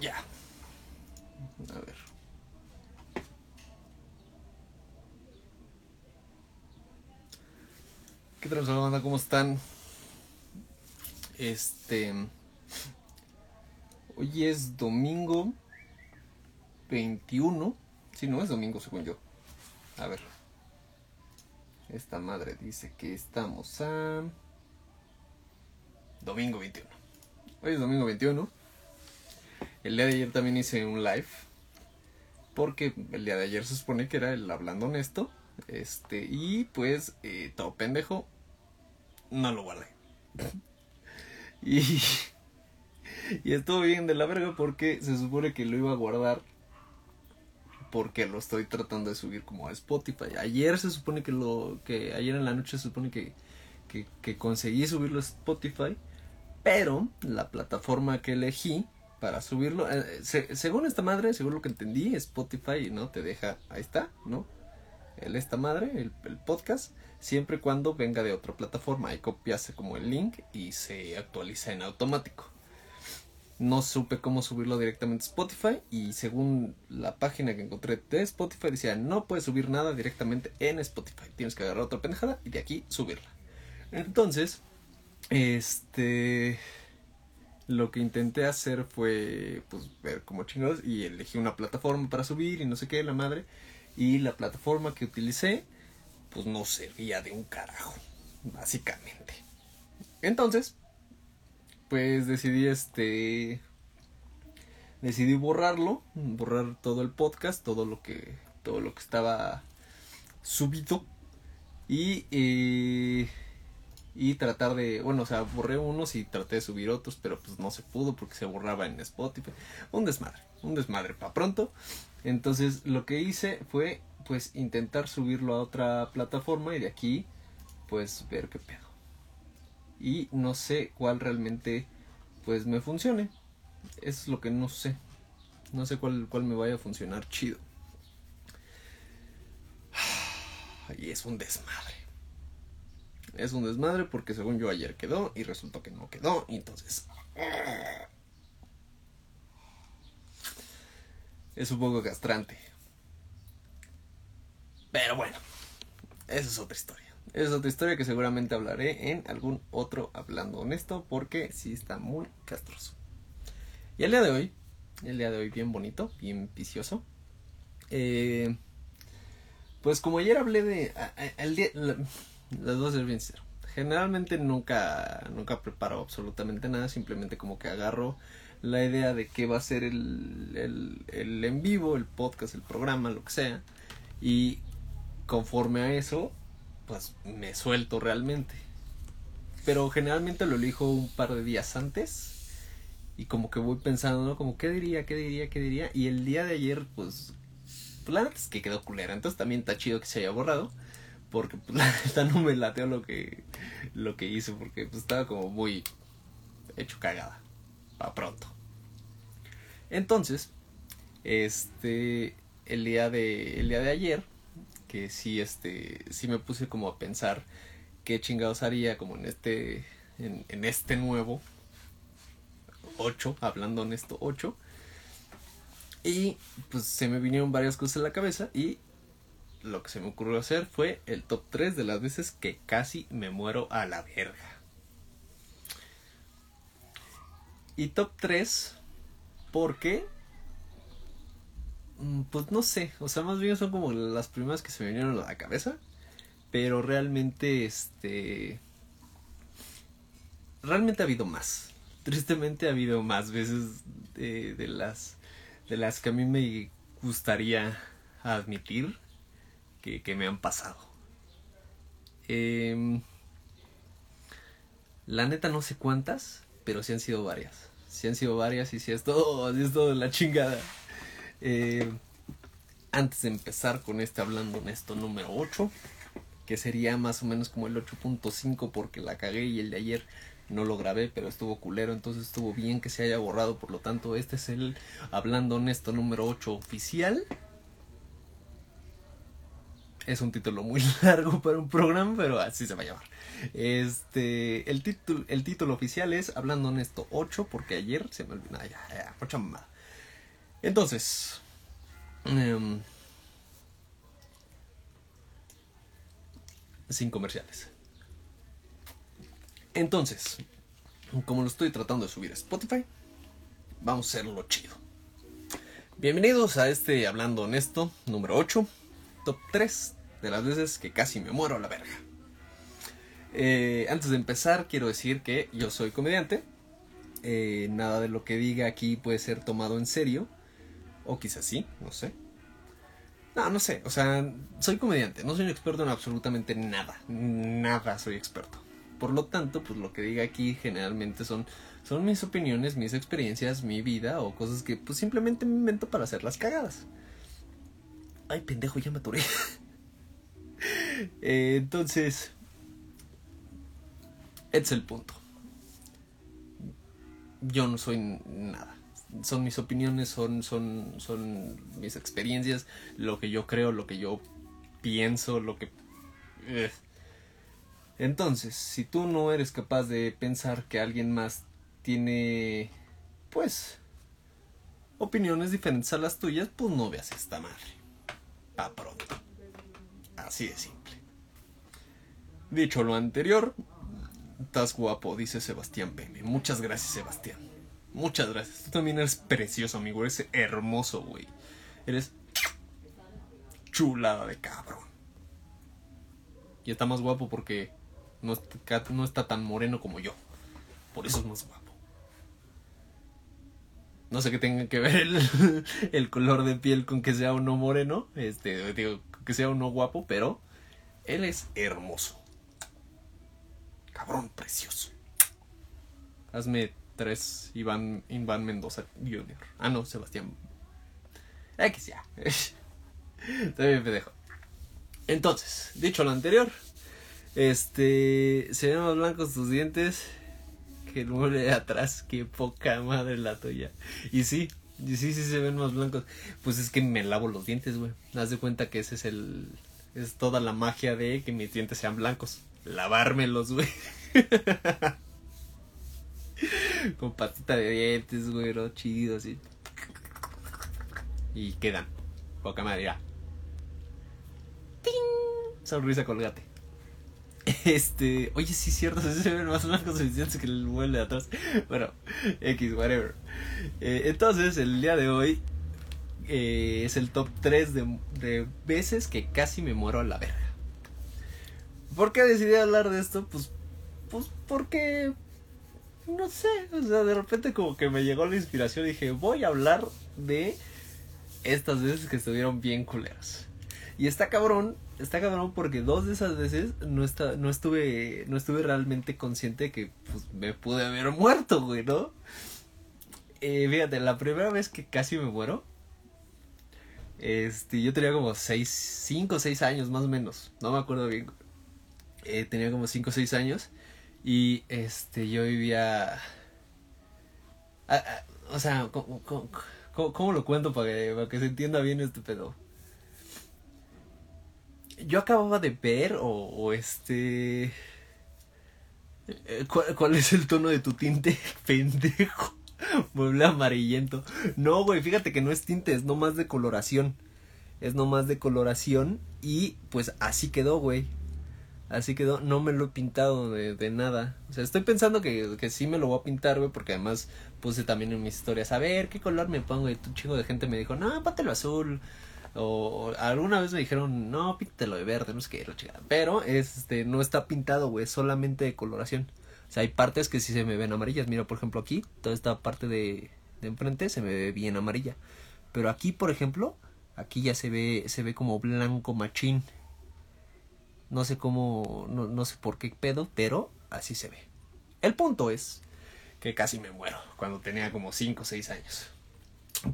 Ya. A ver. ¿Qué tal, banda? ¿Cómo están? Este. Hoy es domingo 21. Si no, es domingo, según yo. A ver. Esta madre dice que estamos a. Domingo 21. Hoy es domingo 21. El día de ayer también hice un live. Porque el día de ayer se supone que era el hablando honesto. Este, y pues, eh, todo pendejo. No lo guardé. y. Y estuvo bien de la verga porque se supone que lo iba a guardar. Porque lo estoy tratando de subir como a Spotify. Ayer se supone que lo. que ayer en la noche se supone que, que conseguí subirlo a Spotify. Pero la plataforma que elegí para subirlo. Eh, según esta madre, según lo que entendí, Spotify no te deja, ahí está, ¿no? El, esta madre, el, podcast, siempre cuando venga de otra plataforma. Ahí copiase como el link y se actualiza en automático. No supe cómo subirlo directamente a Spotify y según la página que encontré de Spotify decía no puedes subir nada directamente en Spotify. Tienes que agarrar otra pendejada y de aquí subirla. Entonces, este lo que intenté hacer fue pues ver como chingados y elegí una plataforma para subir y no sé qué, la madre. Y la plataforma que utilicé pues no servía de un carajo, básicamente. Entonces, pues decidí este decidí borrarlo, borrar todo el podcast, todo lo que todo lo que estaba subido y eh, y tratar de, bueno, o sea, borré unos y traté de subir otros, pero pues no se pudo porque se borraba en Spotify. Un desmadre, un desmadre para pronto. Entonces lo que hice fue pues intentar subirlo a otra plataforma y de aquí pues ver qué pedo. Y no sé cuál realmente pues me funcione. Eso es lo que no sé. No sé cuál, cuál me vaya a funcionar chido. Y es un desmadre es un desmadre porque según yo ayer quedó y resultó que no quedó. Y entonces... Es un poco castrante. Pero bueno, esa es otra historia. Esa es otra historia que seguramente hablaré en algún otro hablando honesto porque sí está muy castroso. Y el día de hoy, el día de hoy bien bonito, bien vicioso. Eh, pues como ayer hablé de... El día, les voy a ser. Generalmente nunca, nunca preparo absolutamente nada, simplemente como que agarro la idea de qué va a ser el, el, el en vivo, el podcast, el programa, lo que sea. Y conforme a eso, pues me suelto realmente. Pero generalmente lo elijo un par de días antes. Y como que voy pensando, ¿no? Como, ¿qué diría? ¿Qué diría? ¿Qué diría? Y el día de ayer, pues, pues la es que quedó culera. Entonces también está chido que se haya borrado porque pues, no me lateó lo que lo que hice porque pues, estaba como muy hecho cagada para pronto. Entonces este el día de el día de ayer que sí este sí me puse como a pensar qué chingados haría como en este en, en este nuevo 8 hablando en esto 8 y pues se me vinieron varias cosas en la cabeza y lo que se me ocurrió hacer fue el top 3 de las veces que casi me muero a la verga. Y top 3 porque mm, pues no sé, o sea, más bien son como las primeras que se me vinieron a la cabeza, pero realmente este realmente ha habido más. Tristemente ha habido más veces de, de las de las que a mí me gustaría admitir que, me han pasado. Em, la neta no sé cuántas, pero sí han sido varias. Sí han sido varias y sí es todo, sí es todo la chingada. Em, antes de empezar con este hablando en esto número 8, que sería más o menos como el 8.5 porque la cagué y el de ayer no lo grabé, pero estuvo culero, entonces estuvo bien que se haya borrado, por lo tanto este es el hablando honesto número 8 oficial es un título muy largo para un programa, pero así se va a llamar. Este, el título, el título oficial es Hablando Honesto 8, porque ayer se me olvidó, ya, mucha mamada. Entonces, em, sin comerciales. Entonces, como lo estoy tratando de subir a Spotify, vamos a hacerlo chido. Bienvenidos a este Hablando Honesto número 8, top 3 de las veces que casi me muero a la verga. Eh, antes de empezar, quiero decir que yo soy comediante. Eh, nada de lo que diga aquí puede ser tomado en serio. O quizás sí, no sé. No, no sé. O sea, soy comediante. No soy un experto en absolutamente nada. Nada soy experto. Por lo tanto, pues lo que diga aquí generalmente son, son mis opiniones, mis experiencias, mi vida o cosas que pues simplemente me invento para hacer las cagadas. Ay, pendejo, ya me atoré. Eh, entonces, es el punto. Yo no soy nada. Son mis opiniones, son, son, son mis experiencias, lo que yo creo, lo que yo pienso, lo que... Eh. Entonces, si tú no eres capaz de pensar que alguien más tiene, pues, opiniones diferentes a las tuyas, pues no veas esta madre. Pa' pronto. Así de simple. Dicho lo anterior, estás guapo, dice Sebastián Peme. Muchas gracias, Sebastián. Muchas gracias. Tú también eres precioso, amigo. Eres hermoso, güey. Eres chulada de cabrón. Y está más guapo porque no está, tan moreno como yo. Por eso es más guapo. No sé qué tenga que ver el, el color de piel con que sea uno moreno. Este, digo, que sea uno guapo, pero él es hermoso. Cabrón precioso. Hazme tres Iván, Iván Mendoza Jr. Ah, no, Sebastián. X ya. Bien pendejo. Entonces, dicho lo anterior, este, se ven más blancos tus dientes que el mueble de atrás. Qué poca madre la tuya. Y sí, y sí, sí se ven más blancos. Pues es que me lavo los dientes, güey. Haz de cuenta que ese es el, es toda la magia de que mis dientes sean blancos. Lavármelos, güey. Con patita de dientes, güey, ¿no? chido, así. Y quedan. Poca madre, ¡Ting! Sonrisa colgate. Este, oye, sí cierto, se ven más blancos dientes que el mueble de atrás. Bueno, X, whatever. Eh, entonces, el día de hoy eh, es el top 3 de, de veces que casi me muero a la verga. ¿Por qué decidí hablar de esto? Pues, pues porque, no sé, o sea, de repente como que me llegó la inspiración y dije, voy a hablar de estas veces que estuvieron bien culeras. Y está cabrón, está cabrón porque dos de esas veces no, está, no, estuve, no estuve realmente consciente de que pues, me pude haber muerto, güey, ¿no? Eh, fíjate, la primera vez que casi me muero, este, yo tenía como 6, 5 o 6 años más o menos, no me acuerdo bien. Eh, tenía como 5 o 6 años y este, yo vivía... o sea, ¿cómo, lo cuento para que, para que se entienda bien este pedo? Yo acababa de ver o, o este... Eh, ¿Cuál, ¿Cuál es el tono de tu tinte, pendejo? Mueble amarillento. No, güey, fíjate que no es tinte, es nomás de coloración. Es nomás de coloración y pues así quedó, güey. Así quedó, no me lo he pintado de, de nada. O sea, estoy pensando que, que, sí me lo voy a pintar, güey, porque además puse también en mis historias, a ver, ¿qué color me pongo? Y un chingo de gente me dijo, no, póntelo azul. O, alguna vez me dijeron, no, píntelo de verde, no sé qué, la chica. Pero este, no está pintado, güey, solamente de coloración. O sea, hay partes que sí se me ven amarillas. Mira, por ejemplo, aquí, toda esta parte de, de enfrente se me ve bien amarilla. Pero aquí, por ejemplo, aquí ya se ve, se ve como blanco machín. No sé cómo, no, no sé por qué pedo, pero así se ve. El punto es que casi me muero cuando tenía como 5 o 6 años.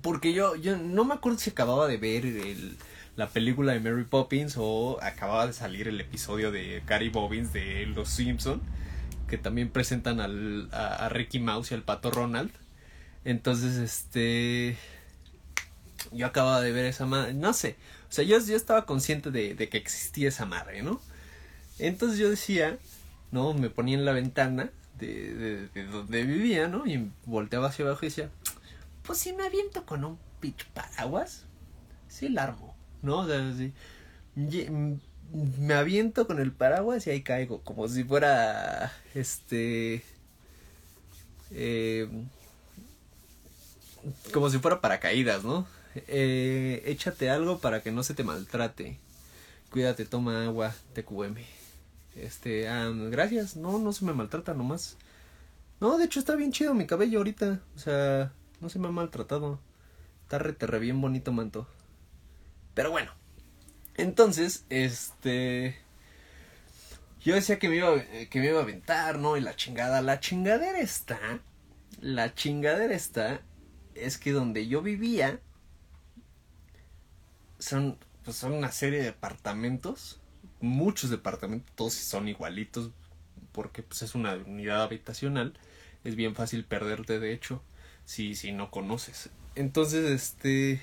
Porque yo, yo no me acuerdo si acababa de ver el, la película de Mary Poppins o acababa de salir el episodio de Gary Bobbins de Los Simpson que también presentan al, a, Ricky Mouse y al pato Ronald. Entonces, este. Yo acababa de ver esa madre. No sé. O sea, yo, yo estaba consciente de, de, que existía esa madre, ¿no? Entonces yo decía, ¿no? Me ponía en la ventana de, de, de donde vivía, ¿no? Y volteaba hacia abajo y decía, pues si me aviento con un pitch paraguas, sí la armo, ¿no? O sea, sí. Me aviento con el paraguas y ahí caigo, como si fuera, este, eh, como si fuera paracaídas, ¿no? Eh, échate algo para que no se te maltrate. Cuídate, toma agua, TQM. Este, ah, gracias. No, no se me maltrata nomás. No, de hecho está bien chido mi cabello ahorita. O sea, no se me ha maltratado. Está re, bien bonito manto. Pero bueno. Entonces, este... Yo decía que me iba, que me iba a aventar, ¿no? Y la chingada. La chingadera está. La chingadera está. Es que donde yo vivía. Son. Pues son una serie de departamentos. Muchos departamentos. Todos son igualitos. Porque pues es una unidad habitacional. Es bien fácil perderte, de hecho. Si, si no conoces. Entonces, este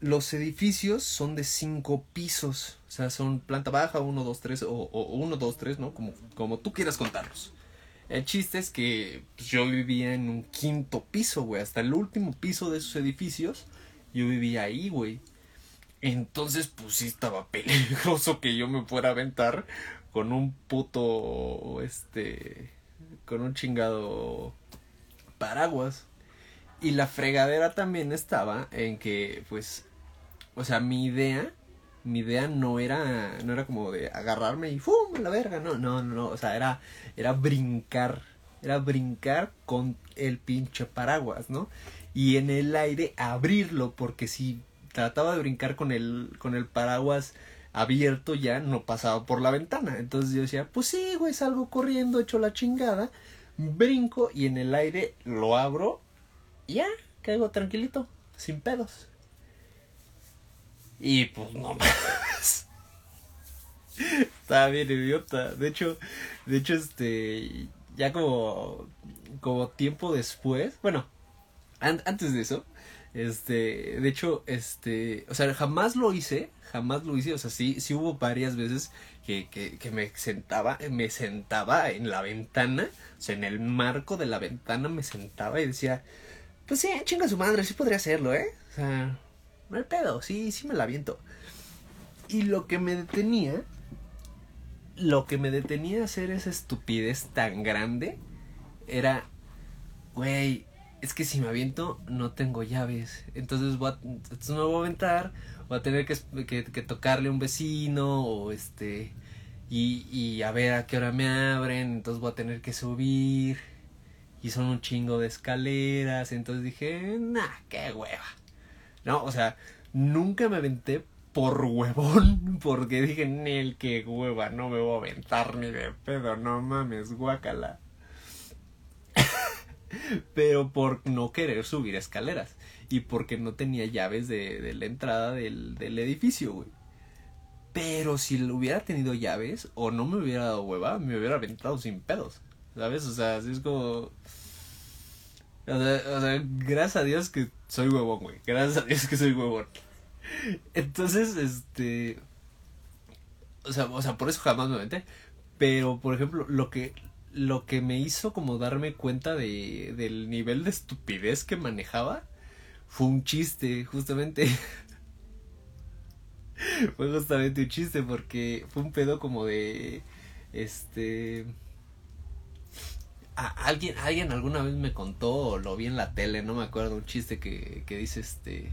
los edificios son de cinco pisos. O sea, son planta baja, uno, dos, tres, o, uno, dos, tres, ¿no? Como, como tú quieras contarlos. El chiste es que pues, yo vivía en un quinto piso, güey. Hasta el último piso de esos edificios, yo vivía ahí, güey. Entonces, pues sí estaba peligroso que yo me fuera a aventar con un puto, este, con un chingado paraguas. Y la fregadera también estaba en que, pues, o sea, mi idea, mi idea no era, no era como de agarrarme y ¡fum! la verga, no, no, no, o sea, era, era brincar, era brincar con el pinche paraguas, ¿no? Y en el aire abrirlo, porque si trataba de brincar con el, con el paraguas abierto ya no pasaba por la ventana. Entonces yo decía, pues sí, güey, salgo corriendo, echo la chingada, brinco y en el aire lo abro y ya, caigo tranquilito, sin pedos. Y pues no más. Estaba bien idiota. De hecho, de hecho, este. Ya como. Como tiempo después. Bueno. antes de eso. Este. De hecho, este. O sea, jamás lo hice. Jamás lo hice. O sea, sí, sí hubo varias veces que, que, que me sentaba. Me sentaba en la ventana. O sea, en el marco de la ventana me sentaba y decía. Pues sí, chinga su madre, sí podría hacerlo, ¿eh? O sea, no hay pedo, sí, sí me la aviento. Y lo que me detenía, lo que me detenía a hacer esa estupidez tan grande era, güey, es que si me aviento no tengo llaves. Entonces, voy a, entonces me voy a aventar, voy a tener que, que, que tocarle a un vecino o este... Y, y a ver a qué hora me abren, entonces voy a tener que subir. Y son un chingo de escaleras. Entonces dije, nah, qué hueva. No, o sea, nunca me aventé por huevón, porque dije, Nel, qué hueva, no me voy a aventar ni de pedo, no mames, guácala. Pero por no querer subir escaleras y porque no tenía llaves de, de la entrada del, del edificio, güey. Pero si lo hubiera tenido llaves o no me hubiera dado hueva, me hubiera aventado sin pedos. ¿Sabes? O sea, así es como... O sea, gracias a Dios que soy huevón, güey. Gracias a Dios que soy huevón. Entonces, este. O sea, o sea, por eso jamás me aventé. Pero, por ejemplo, lo que, lo que me hizo como darme cuenta de, del nivel de estupidez que manejaba fue un chiste, justamente. fue justamente un chiste porque fue un pedo como de. Este alguien, alguien alguna vez me contó, o lo vi en la tele, no me acuerdo, un chiste que, que dice este.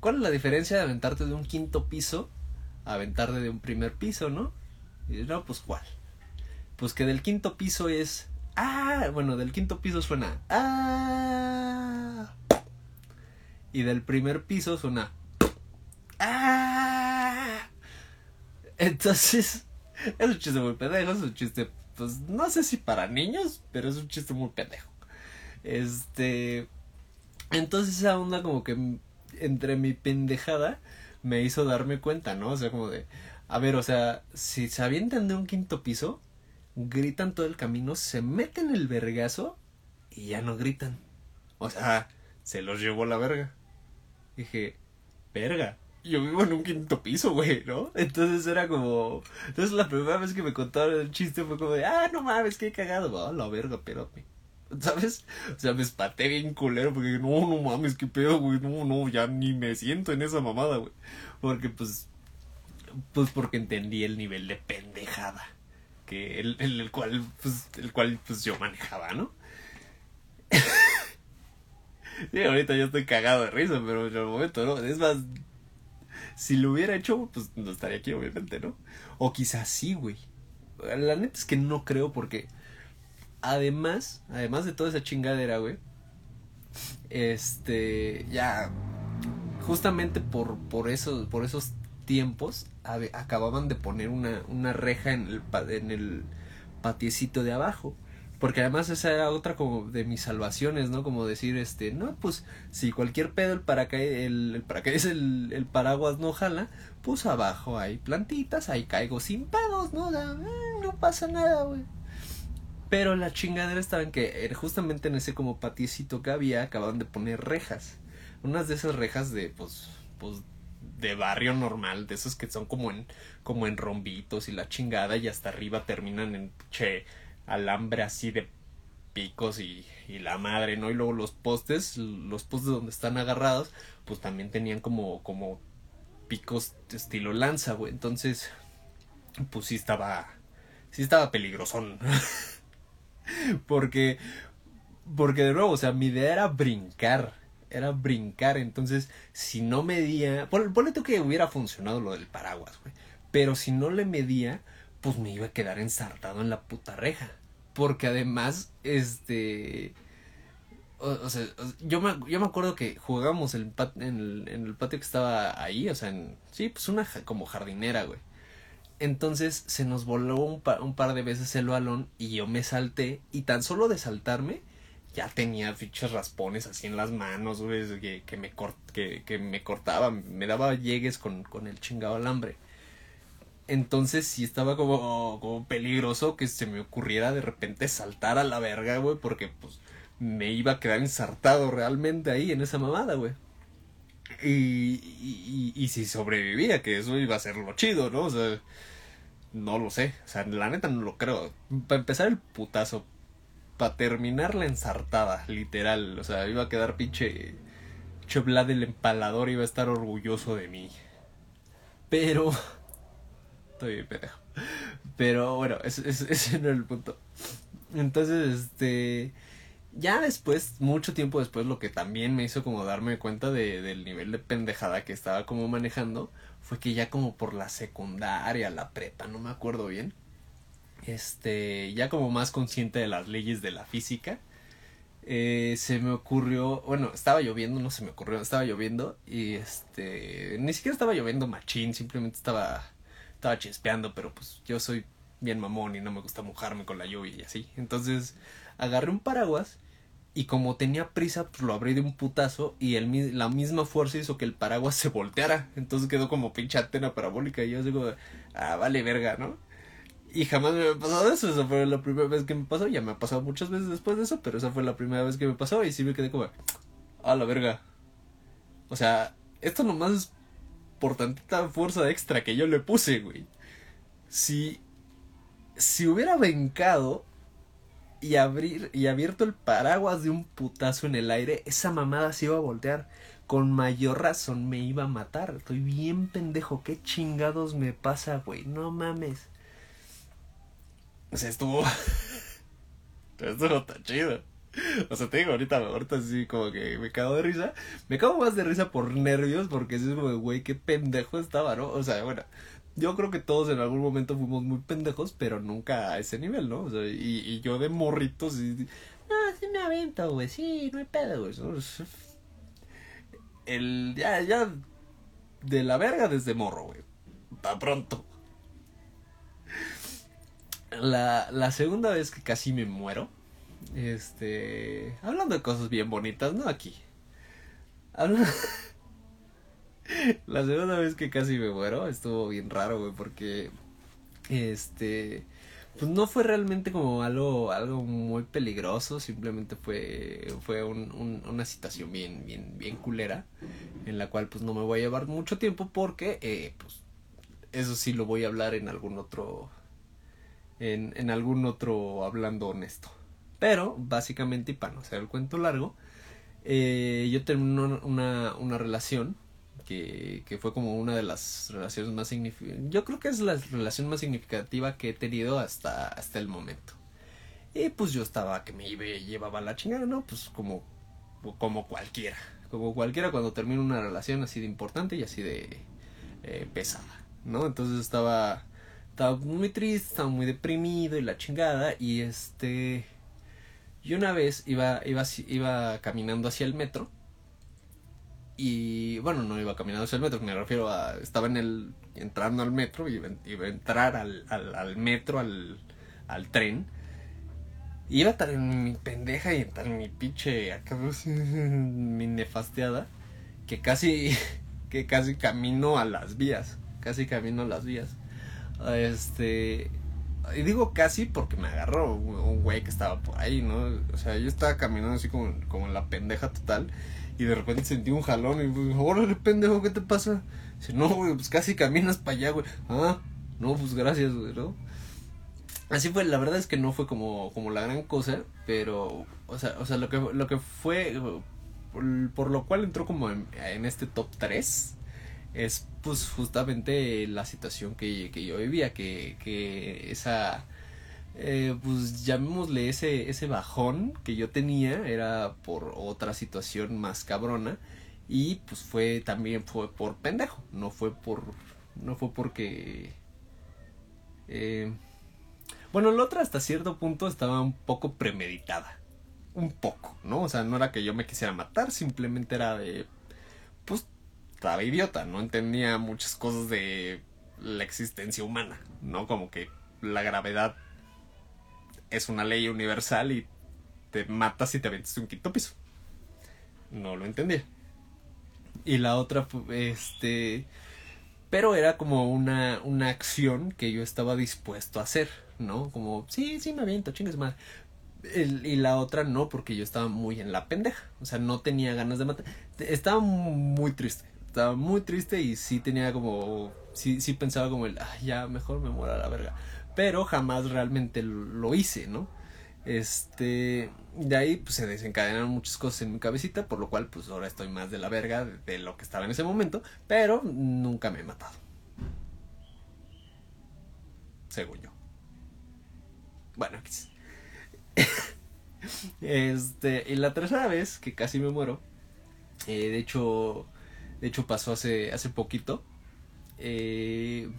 ¿Cuál es la diferencia de aventarte de un quinto piso a aventarte de un primer piso, no? Y no, pues cuál. Pues que del quinto piso es. Ah, bueno, del quinto piso suena. Ah. Y del primer piso suena. Ah. Entonces, es un chiste muy pendejo, es un chiste pues no sé si para niños, pero es un chiste muy pendejo. Este, entonces esa onda como que entre mi pendejada me hizo darme cuenta, ¿no? O sea, como de, a ver, o sea, si se avientan de un quinto piso, gritan todo el camino, se meten el vergazo y ya no gritan. O sea, se los llevó la verga. Dije, verga, yo vivo en un quinto piso, güey, ¿no? Entonces era como. Entonces la primera vez que me contaron el chiste fue como de, ah, no mames, qué cagado. Oh, la verga, pero. ¿sabes? O sea, me espaté bien culero porque no, no mames, qué pedo, güey, no, no, ya ni me siento en esa mamada, güey. Porque pues, pues porque entendí el nivel de pendejada que el, el, cual, pues, el cual, pues yo manejaba, ¿no? sí, ahorita yo estoy cagado de risa, pero en el momento, ¿no? Es más, si lo hubiera hecho, pues no estaría aquí, obviamente, ¿no? O quizás sí, güey. La neta es que no creo porque además, además de toda esa chingadera, güey, este, ya, justamente por, por, eso, por esos tiempos, acababan de poner una, una reja en el, en el patiecito de abajo. Porque además esa era otra como de mis salvaciones, ¿no? Como decir, este, no, pues si cualquier pedo el paracaídas, el, el paracaídas, el, el paraguas no jala, pues abajo hay plantitas, ahí caigo sin pedos, ¿no? Mm, no pasa nada, güey. Pero la chingadera estaba en que eh, justamente en ese como patiecito que había acababan de poner rejas. Unas de esas rejas de, pues, pues, de barrio normal, de esos que son como en, como en rombitos y la chingada y hasta arriba terminan en, che, alambre así de picos y, y, la madre, ¿no? Y luego los postes, los postes donde están agarrados, pues también tenían como, como picos estilo lanza, güey. Entonces, pues sí estaba, sí estaba peligrosón. porque, porque de nuevo, o sea, mi idea era brincar, era brincar. Entonces, si no medía, ponle tú que hubiera funcionado lo del paraguas, güey. Pero si no le medía, pues me iba a quedar ensartado en la puta reja. Porque además, este... O, sea, yo me, yo me acuerdo que jugábamos en, el, en el patio que estaba ahí, o sea, en, sí, pues una como jardinera, güey. Entonces se nos voló un, un par de veces el balón y yo me salté y tan solo de saltarme ya tenía fichas raspones así en las manos, güey, que, que, me, que, que me cortaba, me daba llegues con, con el chingado alambre. Entonces sí estaba como, como peligroso que se me ocurriera de repente saltar a la verga, güey, porque pues me iba a quedar ensartado realmente ahí en esa mamada, güey. Y, y, y, si sobrevivía, que eso iba a ser lo chido, ¿no? O sea, no lo sé. O sea, la neta no lo creo. Para empezar el putazo. Para terminar la ensartada, literal. O sea, iba a quedar pinche. Choblad el empalador iba a estar orgulloso de mí. Pero estoy bien pendejo. Pero bueno, ese, ese, no era el punto. Entonces, este. Ya después, mucho tiempo después, lo que también me hizo como darme cuenta de, del nivel de pendejada que estaba como manejando fue que ya como por la secundaria, la prepa, no me acuerdo bien. Este, ya como más consciente de las leyes de la física, eh, se me ocurrió, bueno, estaba lloviendo, no se me ocurrió, estaba lloviendo y este, ni siquiera estaba lloviendo machín, simplemente estaba estaba chispeando, pero pues yo soy bien mamón y no me gusta mojarme con la lluvia y así. Entonces agarré un paraguas y como tenía prisa, pues lo abrí de un putazo y el, la misma fuerza hizo que el paraguas se volteara. Entonces quedó como pinche antena parabólica y yo digo, ah, vale verga, ¿no? Y jamás me había pasado eso, esa fue la primera vez que me pasó, ya me ha pasado muchas veces después de eso, pero esa fue la primera vez que me pasó y sí me quedé como, a la verga. O sea, esto nomás es por tanta fuerza extra que yo le puse, güey. Si, si hubiera brincado y, abrir, y abierto el paraguas de un putazo en el aire, esa mamada se iba a voltear. Con mayor razón me iba a matar. Estoy bien pendejo. ¿Qué chingados me pasa, güey? No mames. O sea, estuvo. estuvo tan chido. O sea, te digo, ahorita, ahorita sí, como que me cago de risa. Me cago más de risa por nervios, porque es como, güey, qué pendejo estaba, ¿no? O sea, bueno, yo creo que todos en algún momento fuimos muy pendejos, pero nunca a ese nivel, ¿no? O sea, y, y yo de morritos, y, no, sí me avento, güey, sí, no hay pedo, güey. El, ya, ya, de la verga desde morro, güey. Pa' pronto. La, la segunda vez que casi me muero este. Hablando de cosas bien bonitas, ¿no? Aquí. La segunda vez que casi me muero estuvo bien raro, güey, porque. Este. Pues no fue realmente como algo, algo muy peligroso, simplemente fue, fue un, una situación bien, bien, bien culera, en la cual pues no me voy a llevar mucho tiempo porque, eh, pues, eso sí lo voy a hablar en algún otro, en, en algún otro hablando honesto. Pero, básicamente, y para no hacer el cuento largo, eh, yo terminé una, una relación que, que, fue como una de las relaciones más significativas. Yo creo que es la relación más significativa que he tenido hasta, hasta el momento. Y pues yo estaba que me llevaba la chingada, ¿no? Pues como, como cualquiera. Como cualquiera cuando termina una relación así de importante y así de eh, pesada, ¿no? Entonces estaba, estaba muy triste, estaba muy deprimido y la chingada. Y este. Y una vez iba, iba, iba caminando hacia el metro y bueno, no iba caminando hacia el metro, me refiero a. Estaba en el. entrando al metro, iba, iba a entrar al, al, al metro, al, al tren. Y iba tan en mi pendeja y tan en mi pinche. acá, mi nefasteada. Que casi. que casi camino a las vías. Casi camino a las vías. Este. Y digo casi porque me agarró un güey que estaba por ahí, ¿no? O sea, yo estaba caminando así como, como en la pendeja total. Y de repente sentí un jalón y pues, órale, pendejo, ¿qué te pasa? Dice, no, güey, pues casi caminas para allá, güey. Ah, no, pues gracias, güey, ¿no? Así fue, la verdad es que no fue como, como la gran cosa, pero, o sea, o sea, lo que, lo que fue, por, lo cual entró como en, en, este top 3, es pues justamente la situación que, que yo vivía, que, que esa eh, pues llamémosle ese, ese bajón que yo tenía, era por otra situación más cabrona y pues fue también fue por pendejo, no fue por, no fue porque... Eh, bueno, la otra hasta cierto punto estaba un poco premeditada. Un poco, ¿no? O sea, no era que yo me quisiera matar, simplemente era de... Pues estaba idiota, no entendía muchas cosas de la existencia humana, ¿no? Como que la gravedad es una ley universal y te matas y te aventas un quinto piso. No lo entendía. Y la otra, este... Pero era como una, una acción que yo estaba dispuesto a hacer, ¿no? Como, sí, sí, me aviento, chingues más. y la otra no, porque yo estaba muy en la pendeja. O sea, no tenía ganas de matar. Estaba muy triste. Estaba muy triste y sí tenía como. Sí, sí pensaba como el. Ah, ya, mejor me muero a la verga pero jamás realmente lo hice, ¿no? Este, de ahí pues se desencadenaron muchas cosas en mi cabecita, por lo cual pues ahora estoy más de la verga de, lo que estaba en ese momento, pero nunca me he matado. Según yo. Bueno, este, y la tercera vez que casi me muero, eh, de hecho, de hecho pasó hace, hace poquito, eh,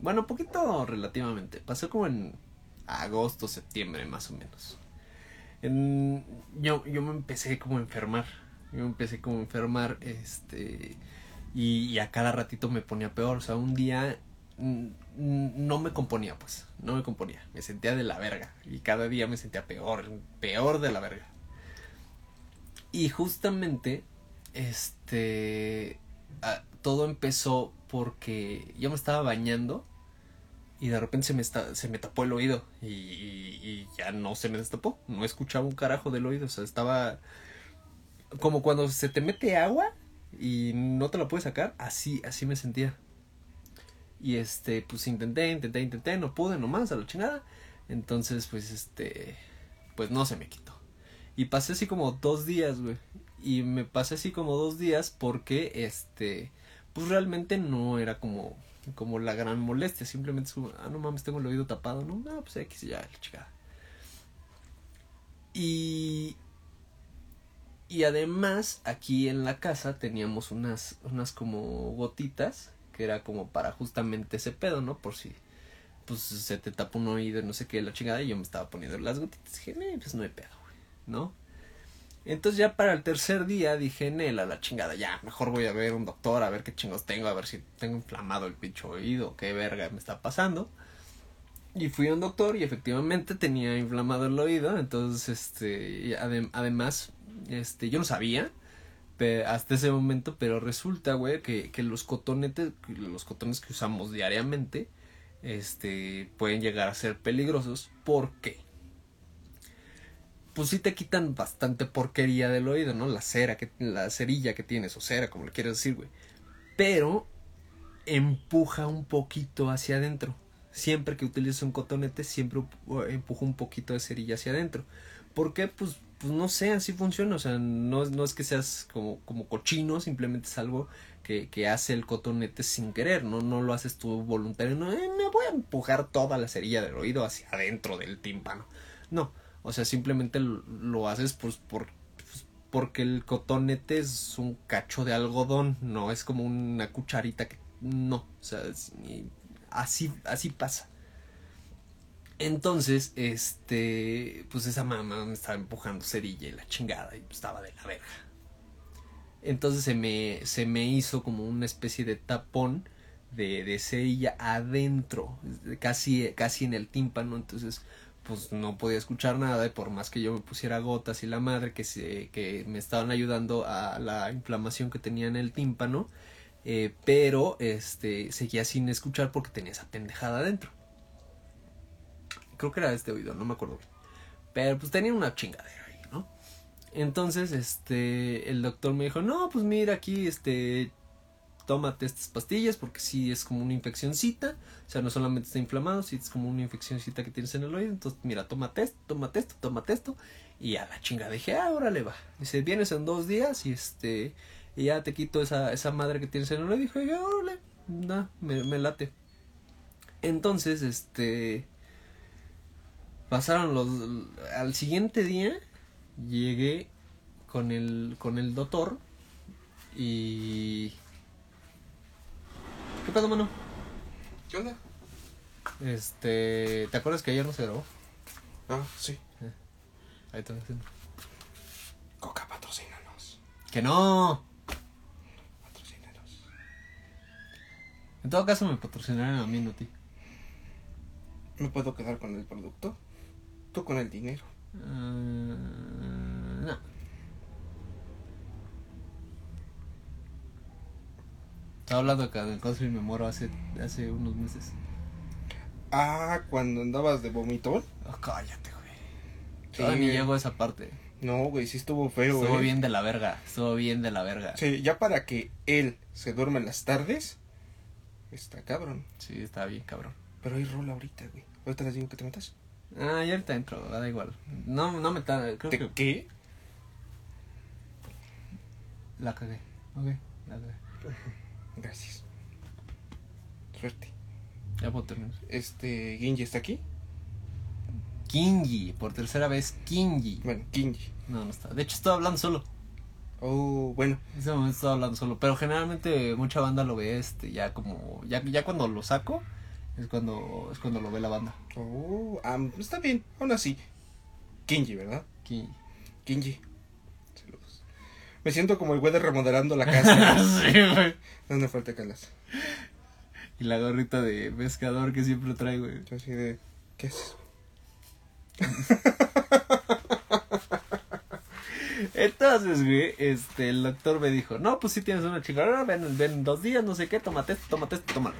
bueno, poquito relativamente. Pasó como en agosto, septiembre, más o menos. En, yo, yo me empecé como a enfermar. Yo me empecé como a enfermar, este. Y, a cada ratito me ponía peor. O sea, un día no me componía, pues. No me componía. Me sentía de la verga. Y cada día me sentía peor. Peor de la verga. Y justamente, este. Todo empezó porque yo me estaba bañando y de repente se me, se me tapó el oído y, ya no se me destapó, no escuchaba un carajo del oído, o sea, estaba como cuando se te mete agua y no te la puedes sacar, así, así me sentía. Y este, pues intenté, intenté, intenté, no pude nomás a la chingada. Entonces, pues este, pues no se me quitó. Y pasé así como dos días, güey. Y me pasé así como dos días porque, este, pues realmente no era como, como la gran molestia, simplemente es ah, no mames, tengo el oído tapado, no, no, pues X, ya, la chica. Y, y además, aquí en la casa teníamos unas, unas como gotitas, que era como para justamente ese pedo, ¿no? Por si, pues se te tapa un oído, no sé qué, la chingada, y yo me estaba poniendo las gotitas, dije, pues no hay pedo, güey, ¿no? Entonces ya para el tercer día dije, Nela, la chingada, ya, mejor voy a ver un doctor, a ver qué chingos tengo, a ver si tengo inflamado el pincho oído, qué verga me está pasando. Y fui a un doctor y efectivamente tenía inflamado el oído, entonces, este, además, este, yo no sabía hasta ese momento, pero resulta, güey, que, que los cotonetes, los cotones que usamos diariamente, este, pueden llegar a ser peligrosos. ¿Por qué? Pues sí te quitan bastante porquería del oído, ¿no? La cera, que, la cerilla que tienes, o cera, como le quieras decir, güey. Pero empuja un poquito hacia adentro. Siempre que utilizo un cotonete, siempre empujo un poquito de cerilla hacia adentro. ¿Por qué? Pues, pues no sé, así funciona. O sea, no, no es que seas como, como cochino, simplemente es algo que, que hace el cotonete sin querer, ¿no? No lo haces tú voluntario, no, eh, me voy a empujar toda la cerilla del oído hacia adentro del tímpano. No, o sea, simplemente lo, haces pues por pues, porque el cotonete es un cacho de algodón, no es como una cucharita que no, o sea, así así pasa. Entonces, este, pues esa mamá me estaba empujando cerilla y la chingada y estaba de la verga. Entonces se me, se me hizo como una especie de tapón de, de cerilla adentro, casi, casi en el tímpano. Entonces, pues no podía escuchar nada y por más que yo me pusiera gotas y la madre que, se, que me estaban ayudando a la inflamación que tenía en el tímpano, eh, pero este seguía sin escuchar porque tenía esa pendejada adentro. Creo que era este oído, no me acuerdo bien. Pero pues tenía una chingadera. Entonces, este, el doctor me dijo, no, pues mira aquí, este, tómate estas pastillas porque sí es como una infeccióncita, o sea, no solamente está inflamado, sí es como una infeccióncita que tienes en el oído, entonces mira, tómate esto, tómate esto, tómate esto, y a la chinga dije, ah, órale va, dice, vienes en dos días y este, y ya te quito esa, esa madre que tienes en el oído, y dije, órale, no, me, me late. Entonces, este, pasaron los, al siguiente día, llegué con el, con el doctor y... ¿Qué pedo, mano? ¿Qué onda? Este, ¿te acuerdas que ayer no se grabó? Ah, sí. Eh, ahí está haciendo. Coca, patrocínanos. ¡Que no! Patrocínanos. En todo caso me patrocinaron a mí, no a ti. ¿Me puedo quedar con el producto? Tú con el dinero. Uh, no. Estaba hablando acá del caso y me muero hace, hace unos meses. Ah, cuando andabas de vomitón. Oh, cállate, güey. Todavía ni llego a esa parte. No, güey, sí estuvo feo, Estuvo eh. bien de la verga. Estuvo bien de la verga. Sí, ya para que él se duerma en las tardes. Está cabrón. Sí, está bien, cabrón. Pero hay rola ahorita, güey. Ahorita les digo que te metas. Ah, ya ahorita entro, da igual. No, no me está. Creo ¿Te que qué? la cagué. Ok, la cagué. Gracias. Suerte. Ya puedo terminar. Este, Ginji está aquí. Kingi, por tercera vez, Kingi. Bueno, Ginji. No, no está. De hecho, estaba hablando solo. Oh, bueno. En ese momento estaba hablando solo. Pero generalmente mucha banda lo ve este, ya como. Ya, ya cuando lo saco, es cuando, es cuando lo ve la banda. Oh, ah, está bien. Aún así. Ginji, ¿verdad? Kingi. Ginji. Me siento como el güey de remodelando la casa. sí, güey. ¿Dónde falta Calas? Y la gorrita de pescador que siempre trae, güey. Yo así de. ¿Qué haces? Entonces, güey, este, el doctor me dijo, no, pues si tienes una chingada, ven, ven dos días, no sé qué, tómate esto, tómate esto, tómalo.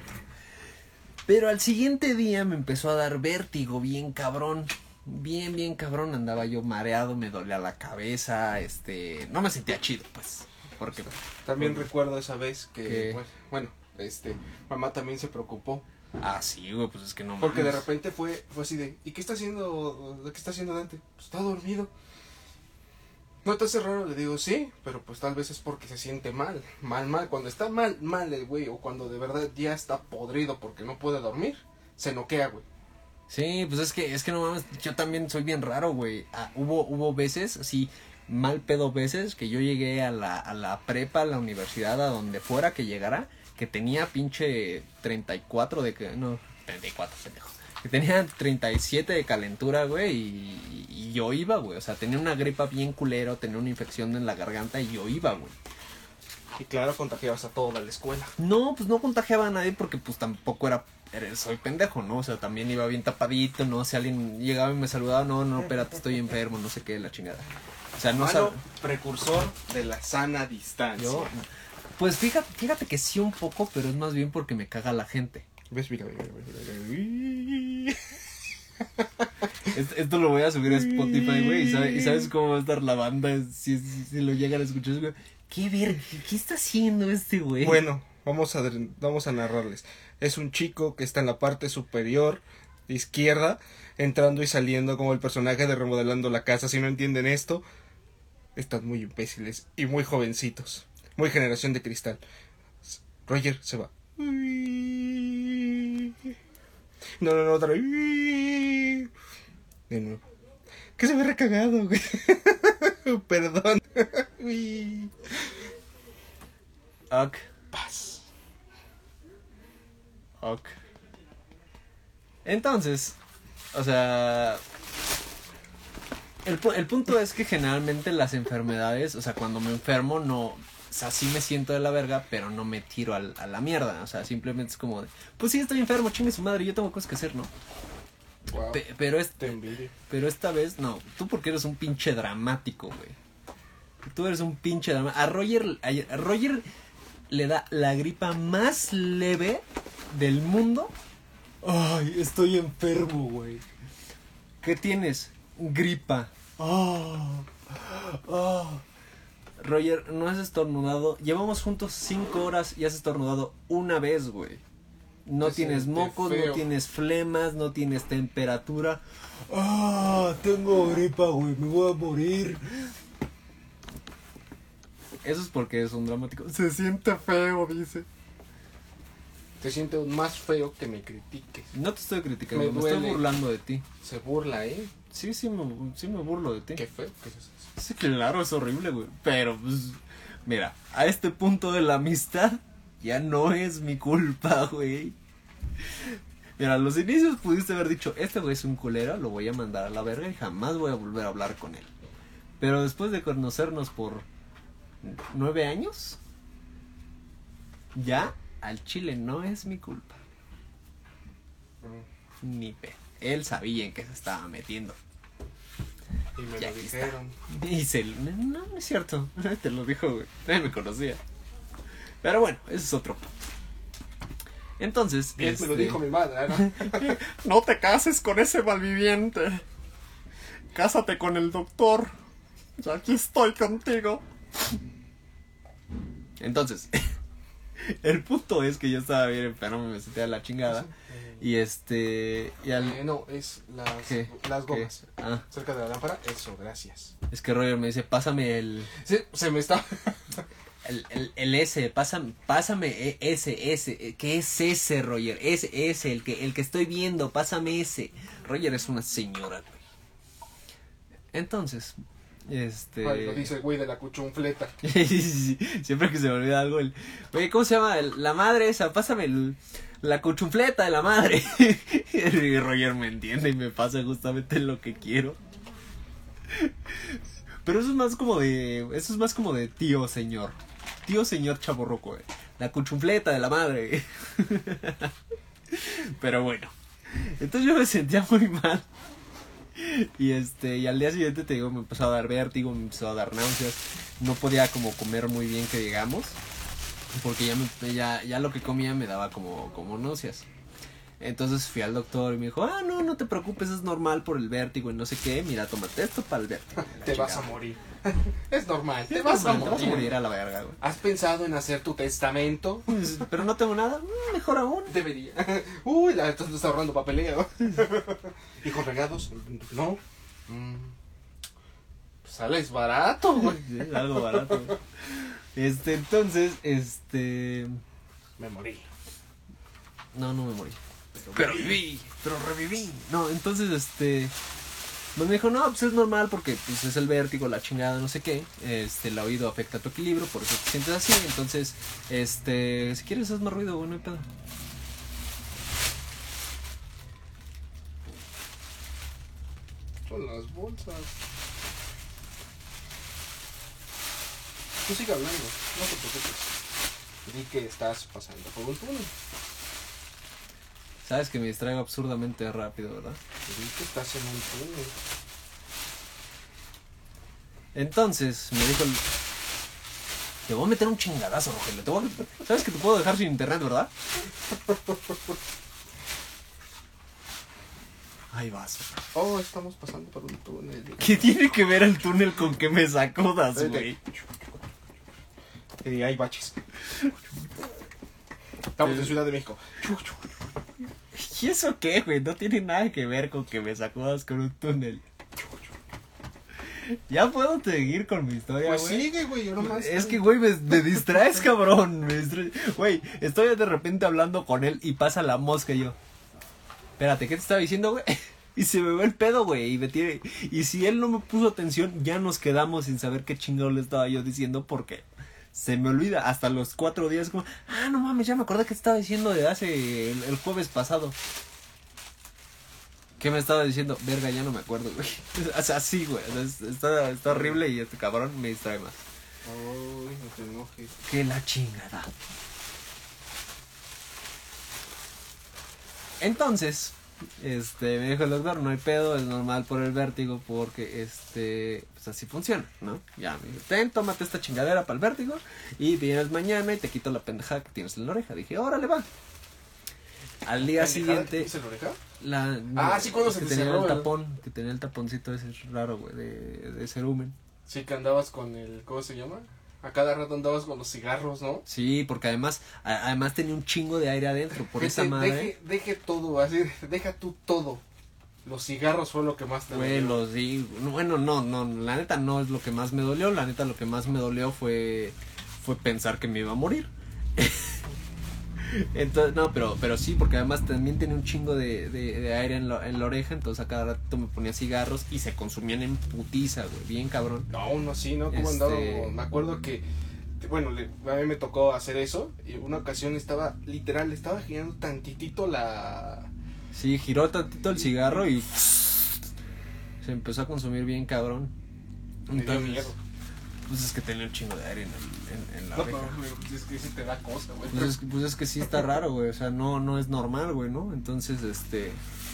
Pero al siguiente día me empezó a dar vértigo, bien cabrón. Bien, bien cabrón, andaba yo mareado, me dolía la cabeza, este, no me sentía chido, pues, porque... También Por- recuerdo esa vez que. Bueno, este. Mamá también se preocupó. Ah, sí, güey, pues es que no Porque de repente fue, fue así de. ¿Y qué está haciendo? ¿Qué está haciendo Dante? Pues está dormido. ¿No te hace raro? Le digo, sí, pero pues tal vez es porque se siente mal. Mal, mal. Cuando está mal, mal el güey, o cuando de verdad ya está podrido porque no puede dormir, se noquea, güey. Sí, pues es que, es que no mames, yo también soy bien raro, güey. Ah, hubo, hubo veces, así, mal pedo veces, que yo llegué a la, a la prepa, a la universidad, a donde fuera que llegara, que tenía pinche 34 de que, no, 34, pendejo. Que tenía 37 de calentura, güey, y, y yo iba, güey. O sea, tenía una gripa bien culero, tenía una infección en la garganta y yo iba, güey. Y claro, contagiabas a toda la escuela. No, pues no contagiaba a nadie porque pues tampoco era, era- soy pendejo, ¿no? O sea, también iba bien tapadito, ¿no? Si alguien llegaba y me saludaba, no, no, espérate, estoy enfermo, no sé qué, la chingada. O sea, no sab- precursor de la sana distancia. yo pues fíjate, fíjate que sí un poco, pero es más bien porque me caga la gente. ¿Ves? Mira, mira, mira, mira, mira. Es- Esto lo voy a subir a Spotify, güey, y, sabe- y sabes cómo va a estar la banda si, si, si lo llegan a escuchar, güey. ¿Qué verga? ¿Qué está haciendo este güey? Bueno, vamos a, vamos a narrarles. Es un chico que está en la parte superior izquierda, entrando y saliendo como el personaje de remodelando la casa. Si no entienden esto, están muy imbéciles y muy jovencitos. Muy generación de cristal. Roger se va. No, no, no, otra vez. De nuevo. Que se ve recagado, güey. Perdón. Paz. Ok. Entonces, o sea, el, el punto es que generalmente las enfermedades, o sea, cuando me enfermo no, o sea, sí me siento de la verga, pero no me tiro al- a la mierda, o sea, simplemente es como de, pues sí, estoy enfermo, chingue su madre, yo tengo cosas que hacer, ¿no? Wow. Pe- pero, es, Te envidio. pero esta vez, no, tú porque eres un pinche dramático, güey. Tú eres un pinche dramático. A Roger, a, a Roger le da la gripa más leve del mundo. Ay, estoy enfermo, güey. ¿Qué tienes? Gripa. Ah, ah. Roger, no has estornudado. Llevamos juntos cinco horas y has estornudado una vez, güey. No tienes mocos, no tienes flemas, no tienes temperatura. Ah, tengo gripa, güey, me voy a morir. Eso es porque es un dramático. Se siente feo, dice. Te siento más feo que me critiques. No te estoy criticando, Me me, estoy burlando de ti. Se burla, ¿eh? Sí, sí me, sí me burlo de ti. Qué feo que es eso. Sí, claro, es horrible, güey. Pero, pues, mira, a este punto de la amistad ya no es mi culpa, güey. Mira, a los inicios pudiste haber dicho, este güey es un culero, lo voy a mandar a la verga y jamás voy a volver a hablar con él. Pero después de conocernos por nueve años, ya al chile no es mi culpa. Ni pe. Él sabía en qué se estaba metiendo. Y me Ya lo dijeron. Dice, no, no es cierto. Te lo dijo, güey. Nadie me conocía. Pero bueno, ese es otro. Entonces, Bien, me lo este, dijo mi madre, ¿no? no te cases con ese malviviente. Cásate con el doctor. Aquí estoy contigo. Entonces, el punto es que yo estaba bien enfermo, me sentía de la chingada. Y este. Y Eh, al. no, es las, ¿Qué? las ¿Qué? gomas. Ah, Cerca de la lámpara. Eso, gracias. es que Roger me dice: Pásame el. Sí, se me está. El, el, el S, pásame, pásame e- ese, ese, eh, ¿qué es ese, Roger? Ese, ese, el que, el que estoy viendo, pásame ese. Roger es una señora, güey. Entonces, este... Ay, Lo dice el güey de la cuchunfleta. Sí, sí, sí, Siempre que se me olvida algo, el... Oye, ¿cómo se llama? La madre esa, pásame el- la cuchunfleta de la madre. y Roger me entiende y me pasa justamente lo que quiero. Pero eso es más como de. Eso es más como de tío señor. Tío señor chaborroco, güey. La cuchunfleta de la madre. Pero bueno. Entonces yo me sentía muy mal. Y este, y al día siguiente te digo, me empezó a dar vértigo, me empezó a dar náuseas. No podía como comer muy bien que digamos. Porque ya, me, ya, ya lo que comía me daba como, como náuseas. Entonces fui al doctor y me dijo, ah, no, no te preocupes, es normal por el vértigo y no sé qué. Mira, tómate esto para el vértigo. Te vas a morir. es normal, te vas a Te vas a morir. morir a la verga, güey. ¿Has pensado en hacer tu testamento? Pero no tengo nada, mm, mejor aún. Debería. Uy, la estás está ahorrando papeleo. Hijos regados, no. Mm, pues sales barato, güey. Algo barato. güey. Este, entonces, este. Me morí. No, no me morí. Pero viví, pero reviví. No, entonces, este. Pues me dijo, no, pues es normal porque pues es el vértigo, la chingada, no sé qué. Este, el oído afecta tu equilibrio, por eso te sientes así. Entonces, este, si quieres haz más ruido, güey, no hay pedo. Son las bolsas. Tú sigue hablando, no te preocupes. Di que estás pasando por un túnel. Sabes que me distraigo absurdamente rápido, ¿verdad? Di que estás en un túnel. Entonces, me dijo el... Te voy a meter un chingadazo, Rogelio. Te voy a- Sabes que te puedo dejar sin internet, ¿verdad? Ahí vas. Oh, estamos pasando por un túnel. ¿Qué tiene que ver el túnel con que me sacudas, güey? Eh, hay baches. Estamos en Ciudad de México. ¿Y eso qué, güey? No tiene nada que ver con que me sacudas con un túnel. Ya puedo seguir con mi historia, Pues güey. sigue, güey, yo nomás. Es que, güey, me, me distraes, cabrón. Me distraes. Güey, estoy de repente hablando con él y pasa la mosca y yo. Espérate, ¿qué te estaba diciendo, güey? Y se me va el pedo, güey. Y me tiene. Y si él no me puso atención, ya nos quedamos sin saber qué chingado le estaba yo diciendo porque se me olvida. Hasta los cuatro días, como, ah, no mames, ya me acordé que te estaba diciendo de hace el, el jueves pasado. ¿Qué me estaba diciendo? Verga, ya no me acuerdo, güey. O sea, sí, güey. es- Está, está horrible y este cabrón me distrae más. Uy, no te enojes. Que la chingada. Entonces, este, me dijo el doctor, no hay pedo, es normal por el vértigo porque, este, pues así funciona, ¿no? Ya, me dijo, ten, tómate esta chingadera para el vértigo y vienes mañana y te quito la pendejada que tienes en la oreja. Dije, órale, va. Al día ¿Pendejada que siguiente, en la oreja? la... Ah, sí, cuando se que te tenía cerró, el ¿verdad? tapón, que tenía el taponcito ese raro, güey, de, de cerumen. Sí, que andabas con el. ¿Cómo se llama? A cada rato andabas con los cigarros, ¿no? Sí, porque además, a- además tenía un chingo de aire adentro, por esa madre. Deje, deje todo, así, deja tú todo. Los cigarros fue lo que más te Güey, dolió. di- Bueno, no, no, la neta no es lo que más me dolió. La neta lo que más me dolió fue, fue pensar que me iba a morir. Entonces, no, pero, pero sí, porque además también tenía un chingo de, de, de aire en la, en la oreja, entonces a cada rato me ponía cigarros y se consumían en putiza, güey, bien cabrón. No, uno así, ¿no? Como Este- andaba, me acuerdo que, bueno, le- a mí me tocó hacer eso y una ocasión estaba, literal, estaba girando tantitito la... Sí, giró tantito el cigarro y se empezó a consumir bien cabrón. Entonces, miedo. pues es que tenía un chingo de aire en, el- en- en la No, oreja. pero pues, es que sí te da cosa, güey. Pues es, pues es que sí está raro, güey. O sea, no, no es normal, güey, ¿no? Entonces, este.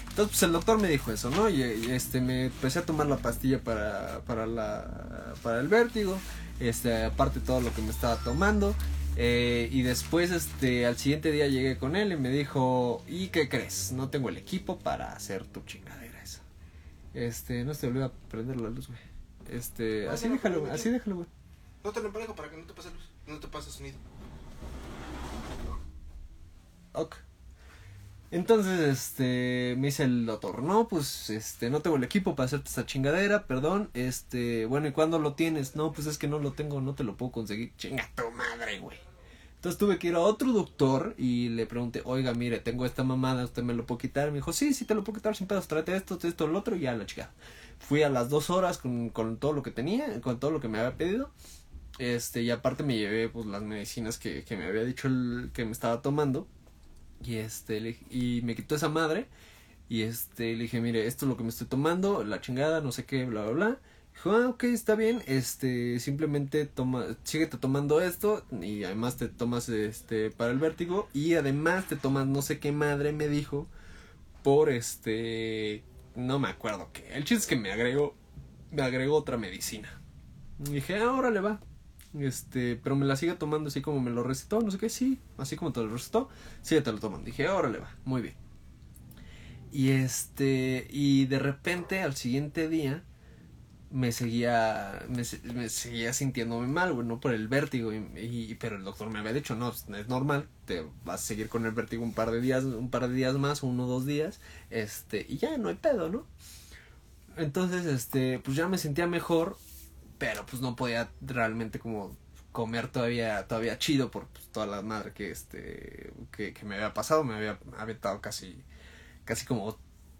Entonces, pues el doctor me dijo eso, ¿no? Y, y, este, me empecé a tomar la pastilla para, para la, para el vértigo. Este, aparte todo lo que me estaba tomando. Eh, y después, este, al siguiente día llegué con él y me dijo, ¿y qué crees? No tengo el equipo para hacer tu chingadera esa. Este, no se te olvida prender la luz, güey. Este, No, así déjalo, así déjalo, güey. No te lo emparejo para que no te pase luz, no te pase sonido. Ok. Entonces, este, me dice el doctor, no, pues, este, no tengo el equipo para hacerte esta chingadera, perdón, este, bueno, ¿y cuándo lo tienes? No, pues es que no lo tengo, no te lo puedo conseguir. Chinga tu madre, güey. Entonces tuve que ir a otro doctor y le pregunté, oiga, mire, tengo esta mamada, ¿usted me lo puede quitar? Me dijo, sí, sí te lo puedo quitar sin pedos, tráete esto, esto, lo otro y ya la chica. Fui a las dos horas con, con todo lo que tenía, con todo lo que me había pedido. Este, y aparte me llevé pues las medicinas que, que me había dicho el que me estaba tomando. Y este, le- y me quitó esa madre. Y este, le dije, mire, esto es lo que me estoy tomando, la chingada, no sé qué, bla, bla, bla. Dijo, ah, ok, está bien, este, simplemente toma, síguete tomando esto y además te tomas, este, para el vértigo y además te tomas no sé qué madre me dijo por, este, no me acuerdo qué. El chiste es que me agregó, me agregó otra medicina. Y dije, ah, órale, va. Este, pero me la sigue tomando así como me lo recetó, no sé qué, sí, así como te lo recetó, sí, te lo toman. Dije, órale, va, muy bien. Y este, y de repente al siguiente día me seguía, me, se- me seguía sintiéndome mal, güey, no por el vértigo, y, pero el doctor me había dicho, no, es normal, te vas a seguir con el vértigo un par de días, un par de días más, uno o dos días, este, y ya, no hay pedo, ¿no? Entonces, este, pues ya me sentía mejor, pero pues no podía realmente como comer todavía todavía chido por pues, toda la madre que este que, que me había pasado. Me había aventado casi casi como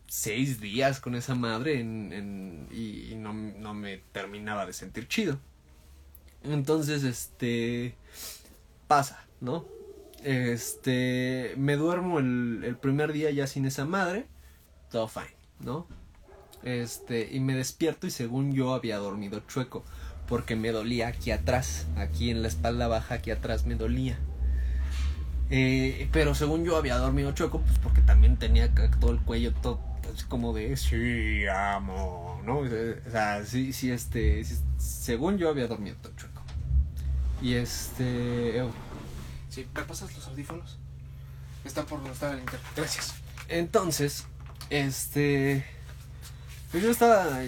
seis días con esa madre en, en- y, y no, no me terminaba de sentir chido. Entonces este pasa no este me duermo el, el primer día ya sin esa madre todo fine no este, y me despierto y según yo había dormido chueco, porque me dolía aquí atrás, aquí en la espalda baja, aquí atrás me dolía. Eh, pero según yo había dormido chueco, pues porque también tenía todo el cuello todo pues, como de sí, amo, ¿no? O sea, sí, sí, este, sí, según yo había dormido todo chueco. Y este, oh, Sí, ¿me pasas los audífonos? Están por donde está el internet. Gracias. Entonces, este. Pues yo estaba.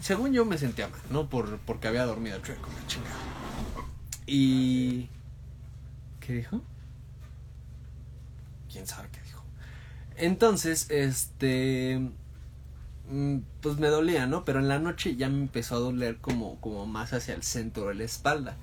según yo me sentía mal, ¿no? Por, porque había dormido chueco, la chingada. Y. ¿Qué dijo? ¿Quién sabe qué dijo? Entonces, este, mm, pues me dolía, ¿no? Pero en la noche ya me empezó a doler como, como más hacia el centro de la espalda.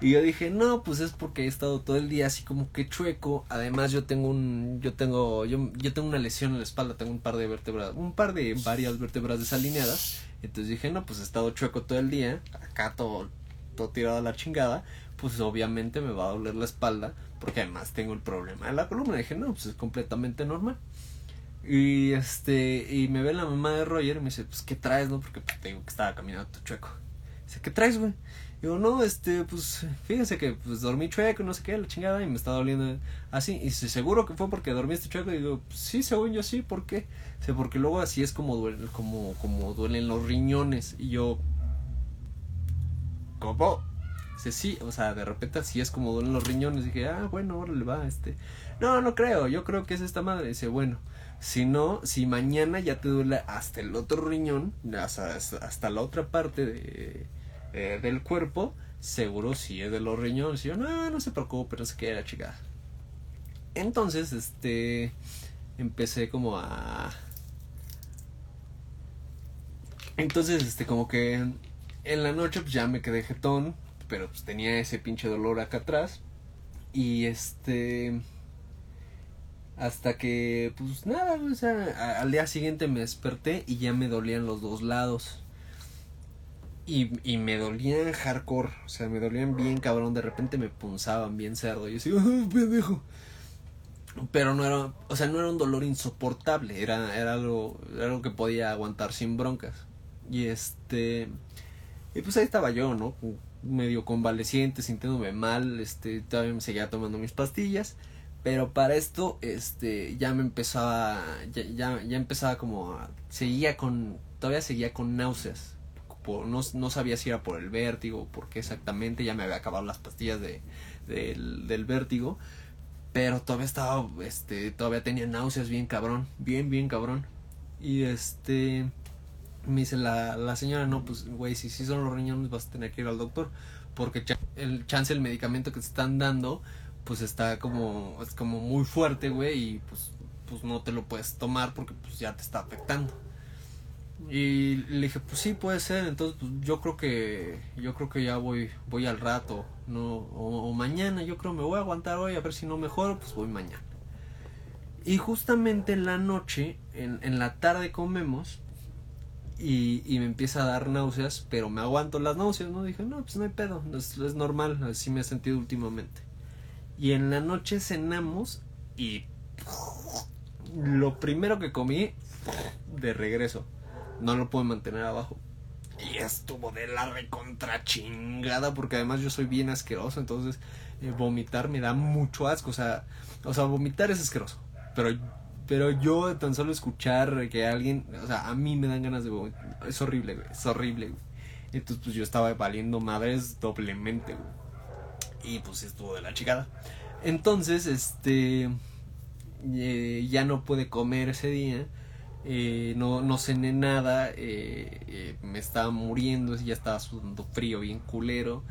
Y yo dije, no, pues es porque he estado todo el día así como que chueco. Además, yo tengo un, yo tengo, yo, yo tengo una lesión en la espalda, tengo un par de vértebras, un par de varias vértebras desalineadas. Entonces dije, no, pues he estado chueco todo el día, acá todo, todo tirado a la chingada. Pues obviamente me va a doler la espalda, porque además tengo el problema de la columna. dije, no, pues es completamente normal. Y este, y me ve la mamá de Roger y me dice, pues, ¿qué traes, no? Porque pues, te digo que estaba caminando todo chueco. Dice, ¿qué traes, güey? Digo, no, este, pues, fíjense que pues dormí chueco, no sé qué, la chingada, y me está doliendo así. Y se seguro que fue porque dormiste chueco. Y digo, pues, sí, según yo sí, ¿por qué? O sea, porque luego así es como duelen, como, como duelen los riñones. Y yo, ¿cómo? Dice, sí, o sea, de repente así es como duelen los riñones. dije, ah, bueno, órale, va, este. No, no creo, yo creo que es esta madre. Dice, bueno, si no, si mañana ya te duele hasta el otro riñón, hasta, hasta la otra parte de eh, del cuerpo, seguro si es de los riñones. Y yo, no, no se preocupe, no sé qué era, chica. Entonces, este, empecé como a... Entonces, este, como que en la noche pues ya me quedé jetón, pero pues tenía ese pinche dolor acá atrás. Y este... Hasta que, pues nada, o sea, al día siguiente me desperté y ya me dolían los dos lados. Y, y me dolían hardcore, o sea, me dolían bien cabrón, de repente me punzaban bien cerdo. Y yo decía, ¡ay, pendejo! Pero no era, o sea, no era un dolor insoportable, era, era, algo, era algo que podía aguantar sin broncas. Y este, y pues ahí estaba yo, ¿no? Medio convaleciente, sintiéndome mal, este, todavía me seguía tomando mis pastillas. Pero para esto, este, ya me empezaba, ya, ya, ya empezaba como, seguía con, todavía seguía con náuseas no, sabía si era por el vértigo o por qué exactamente, ya me había acabado las pastillas de, del, vértigo, pero todavía estaba, este, todavía tenía náuseas bien cabrón, bien, bien cabrón. Y este, me dice la, la señora, no, pues, güey, si sí son los riñones vas a tener que ir al doctor, porque el chance el medicamento que te están dando, pues está como, es como muy fuerte, güey, y pues, pues no te lo puedes tomar porque pues ya te está afectando. Y le dije, pues sí, puede ser, entonces pues, yo creo que yo creo que ya voy voy al rato, no o, mañana, yo creo me voy a aguantar hoy a ver si no mejoro, pues voy mañana. Y justamente en la noche, en, en la tarde comemos y, y, me empieza a dar náuseas, pero me aguanto las náuseas, ¿no? Dije, no, pues no hay pedo, es, es normal, así me he sentido últimamente. Y en la noche cenamos y lo primero que comí de regreso no lo puedo mantener abajo. Y estuvo de la recontra chingada, porque además yo soy bien asqueroso, entonces eh, vomitar me da mucho asco, o sea, o sea, vomitar es asqueroso, pero pero yo tan solo escuchar que alguien, o sea, a mí me dan ganas de vomitar, es horrible, güey, es horrible, güey. Entonces pues yo estaba valiendo madres doblemente, güey. Y pues estuvo de la chingada. Entonces, este eh, ya no pude comer ese día eh, no, no cené nada, eh, eh, me estaba muriendo, ya estaba sudando frío, bien culero.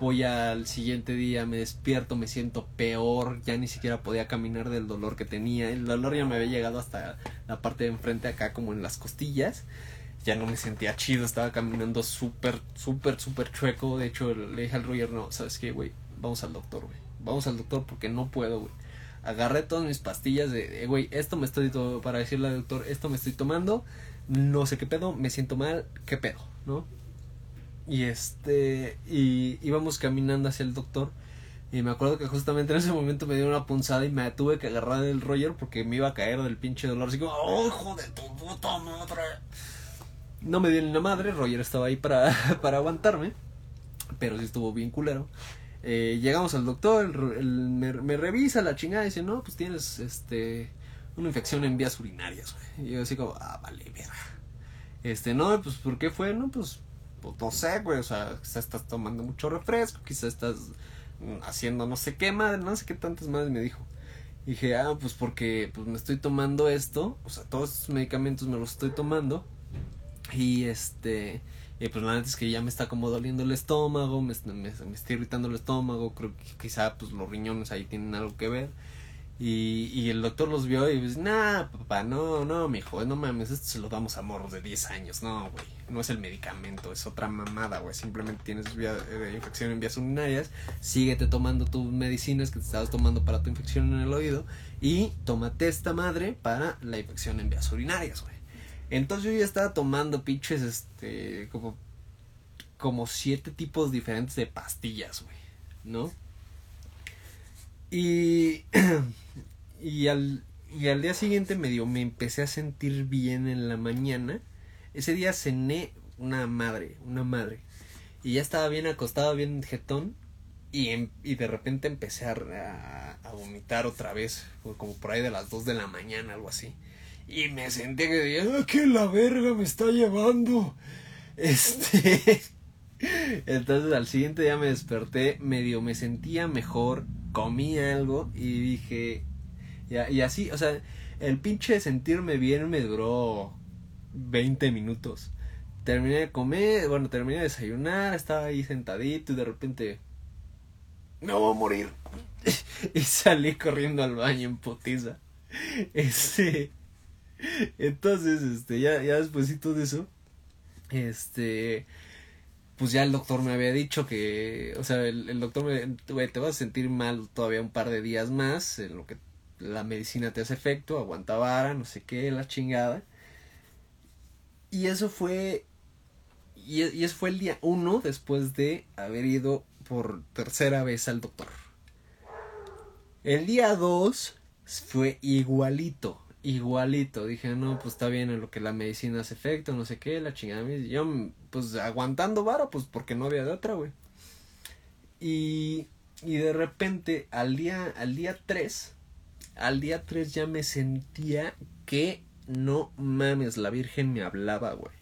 voy al siguiente día, me despierto, me siento peor, ya ni siquiera podía caminar del dolor que tenía. El dolor ya me había llegado hasta la parte de enfrente acá, como en las costillas. Ya no me sentía chido, estaba caminando súper, súper, súper chueco. De hecho, le dije al Roger, no, ¿sabes qué, güey? Vamos al doctor, güey. Vamos al doctor porque no puedo, güey agarré todas mis pastillas de, güey, esto me estoy, para decirle al doctor, esto me estoy tomando, no sé qué pedo, me siento mal, qué pedo, ¿no? Y este, y íbamos caminando hacia el doctor. Y me acuerdo que justamente en ese momento me dio una punzada y me tuve que agarrar del Roger porque me iba a caer del pinche dolor. Así como, ¡oh, hijo de tu puta madre! No me dio ni la madre, Roger estaba ahí para, para aguantarme. Pero sí estuvo bien culero. Eh, llegamos al doctor, me, revisa la chingada y dice, no, pues tienes este una infección en vías urinarias. Y yo así como, ah, vale, verga. Este, no, pues ¿por qué fue? No, pues, pues no sé, güey, o sea, quizás estás tomando mucho refresco, quizás estás haciendo no sé qué madre, no sé qué tantas madres me dijo. Y dije, ah, pues porque pues me estoy tomando esto, o sea, todos estos medicamentos me los estoy tomando. Y este, y pues la neta es que ya me está como doliendo el estómago, me, me, está irritando el estómago, creo que quizá pues los riñones ahí tienen algo que ver. Y, y el doctor los vio y dice, nah, papá, no, no, mijo, no mames, esto se lo damos a morros de 10 años, no, güey, no es el medicamento, es otra mamada, güey, simplemente tienes eh, infección en vías urinarias, síguete tomando tus medicinas que te estabas tomando para tu infección en el oído y tómate esta madre para la infección en vías urinarias, güey. Entonces yo ya estaba tomando pinches, este, como, como siete tipos diferentes de pastillas, güey, ¿no? Y, y, al, y al día siguiente medio me empecé a sentir bien en la mañana. Ese día cené una madre, una madre. Y ya estaba bien acostado, bien jetón. Y, em, y de repente empecé a, a, vomitar otra vez, como por ahí de las 2 de la mañana, algo así. Y me sentí que decía, ah, que la verga me está llevando! Este. Entonces al siguiente día me desperté, medio me sentía mejor, comí algo y dije, ya, y así, o sea, el pinche sentirme bien me duró 20 minutos. Terminé de comer, bueno, terminé de desayunar, estaba ahí sentadito y de repente, me voy a morir. y salí corriendo al baño en potiza. Este, entonces, este, ya, ya después de eso, este, pues ya el doctor me había dicho que, o sea, el, doctor me, güey, te vas a sentir mal todavía un par de días más, en lo que la medicina te hace efecto, aguanta vara, no sé qué, la chingada. Y eso fue, y, y eso fue el día uno después de haber ido por tercera vez al doctor. El día dos fue igualito igualito. Dije, no, pues está bien en lo que la medicina hace efecto, no sé qué, la chingada. Yo, pues aguantando vara, pues porque no había de otra, güey. Y, y de repente, al día, al día 3, al día 3 ya me sentía que no mames, la Virgen me hablaba, güey.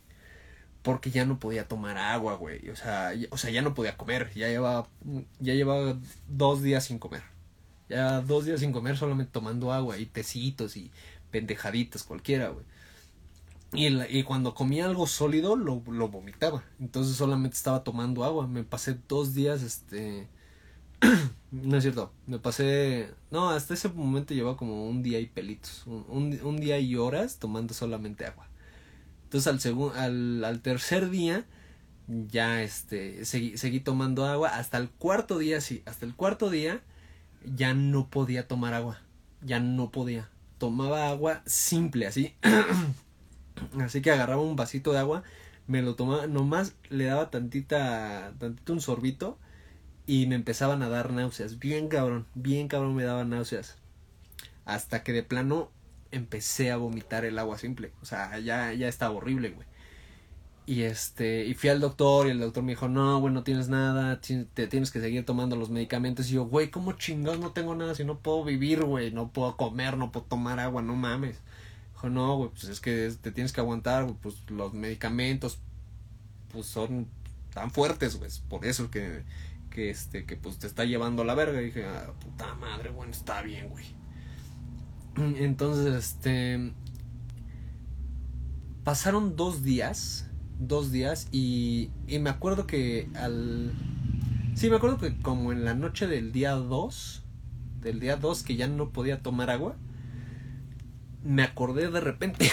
Porque ya no podía tomar agua, güey. O sea, ya, o sea, ya no podía comer. Ya llevaba, ya llevaba dos días sin comer. Ya dos días sin comer solamente tomando agua y tecitos y pendejaditas cualquiera, güey. Y, cuando comía algo sólido lo, vomitaba. Entonces solamente estaba tomando agua. Me pasé dos días, este... no es cierto. Me pasé... No, hasta ese momento llevaba como un día y pelitos. Un, día y horas tomando solamente agua. Entonces al, segundo al, tercer día ya este seguí tomando agua. Hasta el cuarto día, sí. Hasta el cuarto día ya no podía tomar agua. Ya no podía tomaba agua simple, así. así que agarraba un vasito de agua, me lo tomaba, nomás le daba tantita, tantito un sorbito y me empezaban a dar náuseas. Bien cabrón, bien cabrón me daban náuseas. Hasta que de plano empecé a vomitar el agua simple. O sea, ya, ya estaba horrible, güey. Y este, y fui al doctor y el doctor me dijo, no, güey, no tienes nada, te tienes que seguir tomando los medicamentos. Y yo, güey, ¿cómo chingados no tengo nada si no puedo vivir, güey? No puedo comer, no puedo tomar agua, no mames. Dijo, no, güey, pues es que te tienes que aguantar, pues los medicamentos, pues son tan fuertes, güey, por eso que, que este, que pues te está llevando a la verga. Y dije, ah, puta madre, bueno, está bien, güey. Entonces, este, pasaron dos días dos días y, y me acuerdo que al... Sí, me acuerdo que como en la noche del día 2, del día 2 que ya no podía tomar agua, me acordé de repente,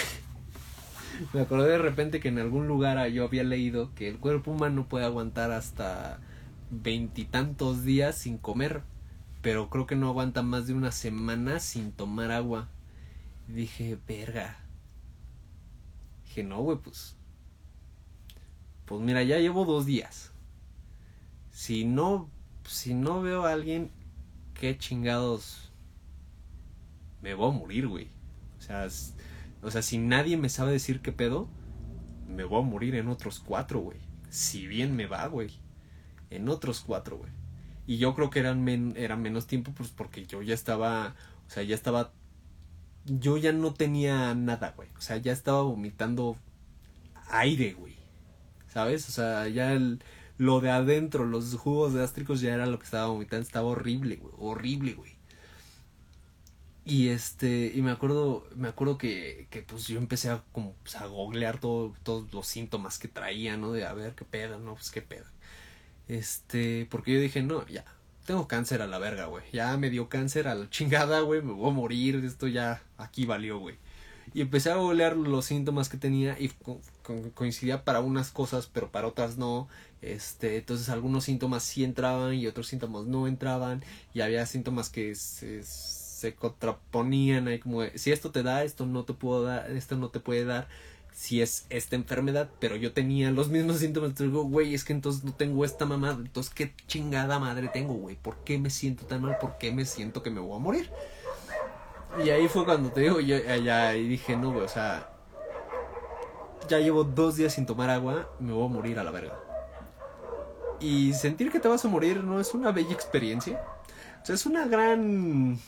me acordé de repente que en algún lugar yo había leído que el cuerpo humano puede aguantar hasta veintitantos días sin comer, pero creo que no aguanta más de una semana sin tomar agua. Y dije, verga. Dije, no, güey, pues pues mira, ya llevo dos días. Si no, si no veo a alguien, qué chingados me voy a morir, güey. O sea, o sea, si nadie me sabe decir qué pedo, me voy a morir en otros cuatro, güey. Si bien me va, güey. En otros cuatro, güey. Y yo creo que eran, men menos tiempo, pues porque yo ya estaba, o sea, ya estaba, yo ya no tenía nada, güey. O sea, ya estaba vomitando aire, güey. ¿Sabes? O sea, ya el, lo de adentro, los jugos gástricos ya era lo que estaba vomitando, estaba horrible, güey, horrible, güey. Y este, y me acuerdo, me acuerdo que, que pues yo empecé a como pues, a googlear todo, todos los síntomas que traía, ¿no? De a ver qué pedo, no, pues qué pedo. Este, porque yo dije, no, ya, tengo cáncer a la verga, güey. Ya me dio cáncer a la chingada, güey. Me voy a morir. Esto ya aquí valió, güey. Y empecé a googlear los síntomas que tenía y coincidía para unas cosas, pero para otras no. Este, entonces algunos síntomas sí entraban y otros síntomas no entraban. Y había síntomas que se, se contraponían ahí como si esto te da, esto no te puedo dar, esto no te puede dar si es esta enfermedad, pero yo tenía los mismos síntomas, entonces digo, güey, es que entonces no tengo esta mamada, entonces qué chingada madre tengo, güey, ¿por qué me siento tan mal? ¿Por qué me siento que me voy a morir? Y ahí fue cuando te digo, yo ya y dije, no, güey, o sea, ya llevo dos días sin tomar agua, me voy a morir a la verga. Y sentir que te vas a morir no es una bella experiencia. O sea, es una gran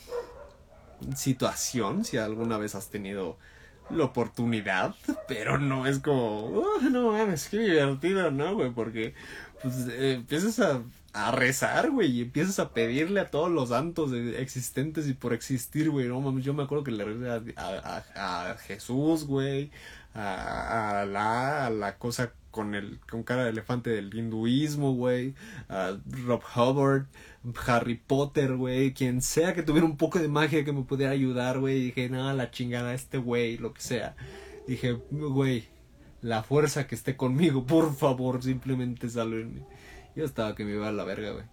situación si alguna vez has tenido la oportunidad, pero no es como, oh, no mames, qué divertido, ¿no, güey? Porque pues eh, empiezas a, a rezar, güey, y empiezas a pedirle a todos los santos existentes y por existir, güey, no mames, yo me acuerdo que le recé a, a, a, Jesús, güey, a, a, la, a la cosa con el con cara de elefante del hinduismo, güey, a Rob Hubbard, Harry Potter, güey, quien sea que tuviera un poco de magia que me pudiera ayudar, güey, dije, nada, la chingada, este güey, lo que sea. Dije, güey, la fuerza que esté conmigo, por favor, simplemente salve Yo estaba que me iba a la verga, güey.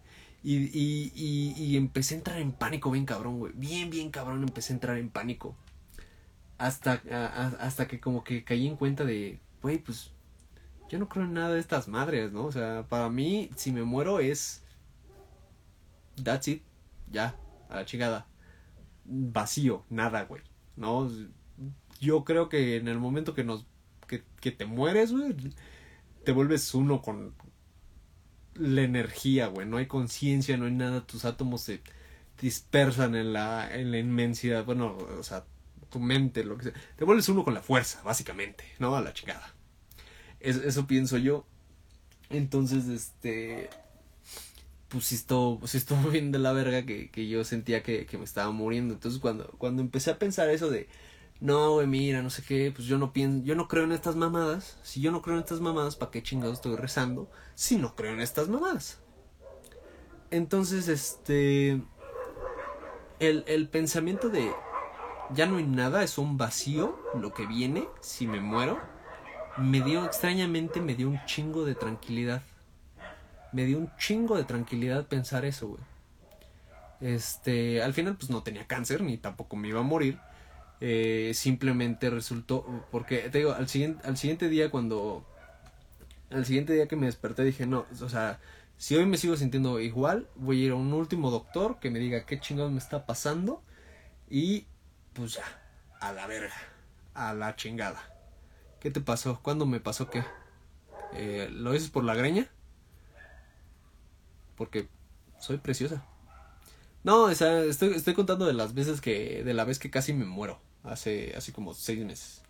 Y, y, y, y empecé a entrar en pánico bien cabrón, güey. Bien, bien cabrón empecé a entrar en pánico. Hasta, hasta que como que caí en cuenta de, güey, pues yo no creo en nada de estas madres, ¿no? O sea, para mí, si me muero es. That's it. Ya, a la chingada. Vacío, nada, güey. ¿No? Yo creo que en el momento que nos. que, que te mueres, güey. Te vuelves uno con la energía, güey. No hay conciencia, no hay nada. Tus átomos se dispersan en la, en la inmensidad. Bueno, o sea, tu mente, lo que sea. Te vuelves uno con la fuerza, básicamente, ¿no? A la chingada eso pienso yo. Entonces, este. Pues sí estuvo, pues estuvo bien de la verga que, que yo sentía que, que, me estaba muriendo. Entonces cuando, cuando empecé a pensar eso de no, güey, mira, no sé qué, pues yo no pienso, yo no creo en estas mamadas. Si yo no creo en estas mamadas, ¿para qué chingados estoy rezando? Si no creo en estas mamadas. Entonces, este. El, el pensamiento de ya no hay nada, es un vacío lo que viene si me muero me dio, extrañamente, me dio un chingo de tranquilidad. Me dio un chingo de tranquilidad pensar eso, güey. Este, al final, pues no tenía cáncer, ni tampoco me iba a morir. Eh, simplemente resultó, porque te digo, al siguiente, al siguiente día cuando, al siguiente día que me desperté dije, no, o sea, si hoy me sigo sintiendo igual, voy a ir a un último doctor que me diga qué chingados me está pasando y pues ya, a la verga, a la chingada. ¿Qué te pasó? ¿Cuándo me pasó qué? Eh, ¿Lo dices por la greña? Porque soy preciosa. No, o sea, estoy, estoy contando de las veces que. de la vez que casi me muero. Hace, así como seis meses.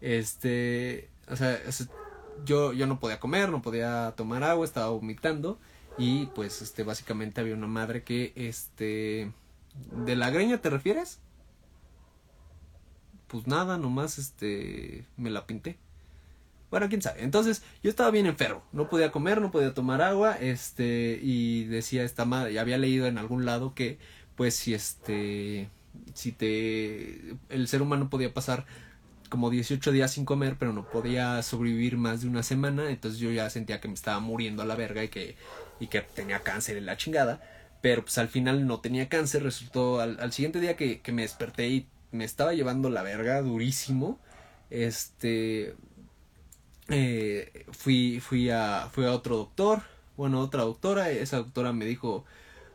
Este. O sea, yo, yo no podía comer, no podía tomar agua, estaba vomitando. Y pues, este, básicamente había una madre que, este. ¿De la greña te refieres? pues nada, nomás este me la pinté. Bueno, quién sabe. Entonces, yo estaba bien enfermo. No podía comer, no podía tomar agua. Este, y decía esta madre, ya había leído en algún lado que, pues, si este, si te, el ser humano podía pasar como 18 días sin comer, pero no podía sobrevivir más de una semana. Entonces yo ya sentía que me estaba muriendo a la verga y que, y que tenía cáncer en la chingada. Pero pues al final no tenía cáncer. Resultó al, al siguiente día que, que me desperté y me estaba llevando la verga durísimo. Este. Eh, fui, fui, a, fui a otro doctor. Bueno, otra doctora. Esa doctora me dijo.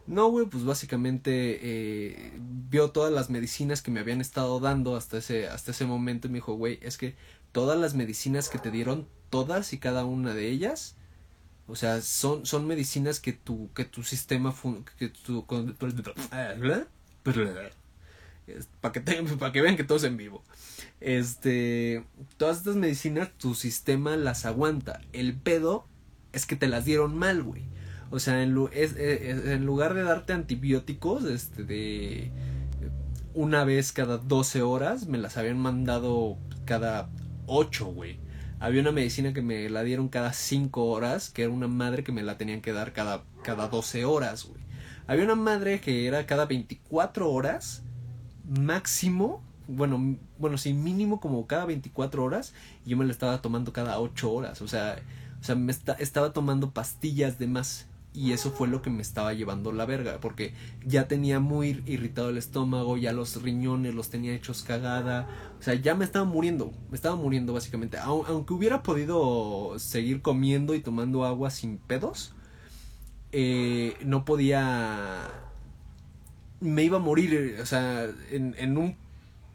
No, güey, pues básicamente eh, vio todas las medicinas que me habían estado dando hasta ese, hasta ese momento y me dijo, güey, es que todas las medicinas que te dieron, todas y cada una de ellas, o sea, son, son medicinas que tu, que tu sistema, que tu, para que, para que vean que todo es en vivo. Este, todas estas medicinas, tu sistema las aguanta. El pedo es que te las dieron mal, güey. O sea, en, en lugar de darte antibióticos, este, de una vez cada 12 horas, me las habían mandado cada 8, güey. Había una medicina que me la dieron cada 5 horas, que era una madre que me la tenían que dar cada, cada 12 horas, güey. Había una madre que era cada 24 horas, máximo, bueno, bueno, sí, mínimo como cada 24 horas, y yo me la estaba tomando cada 8 horas, o sea, o sea, me estaba tomando pastillas de más. Y eso fue lo que me estaba llevando la verga, porque ya tenía muy irritado el estómago, ya los riñones los tenía hechos cagada, o sea, ya me estaba muriendo, me estaba muriendo básicamente. Aunque hubiera podido seguir comiendo y tomando agua sin pedos, eh, no podía... Me iba a morir, o sea, en, un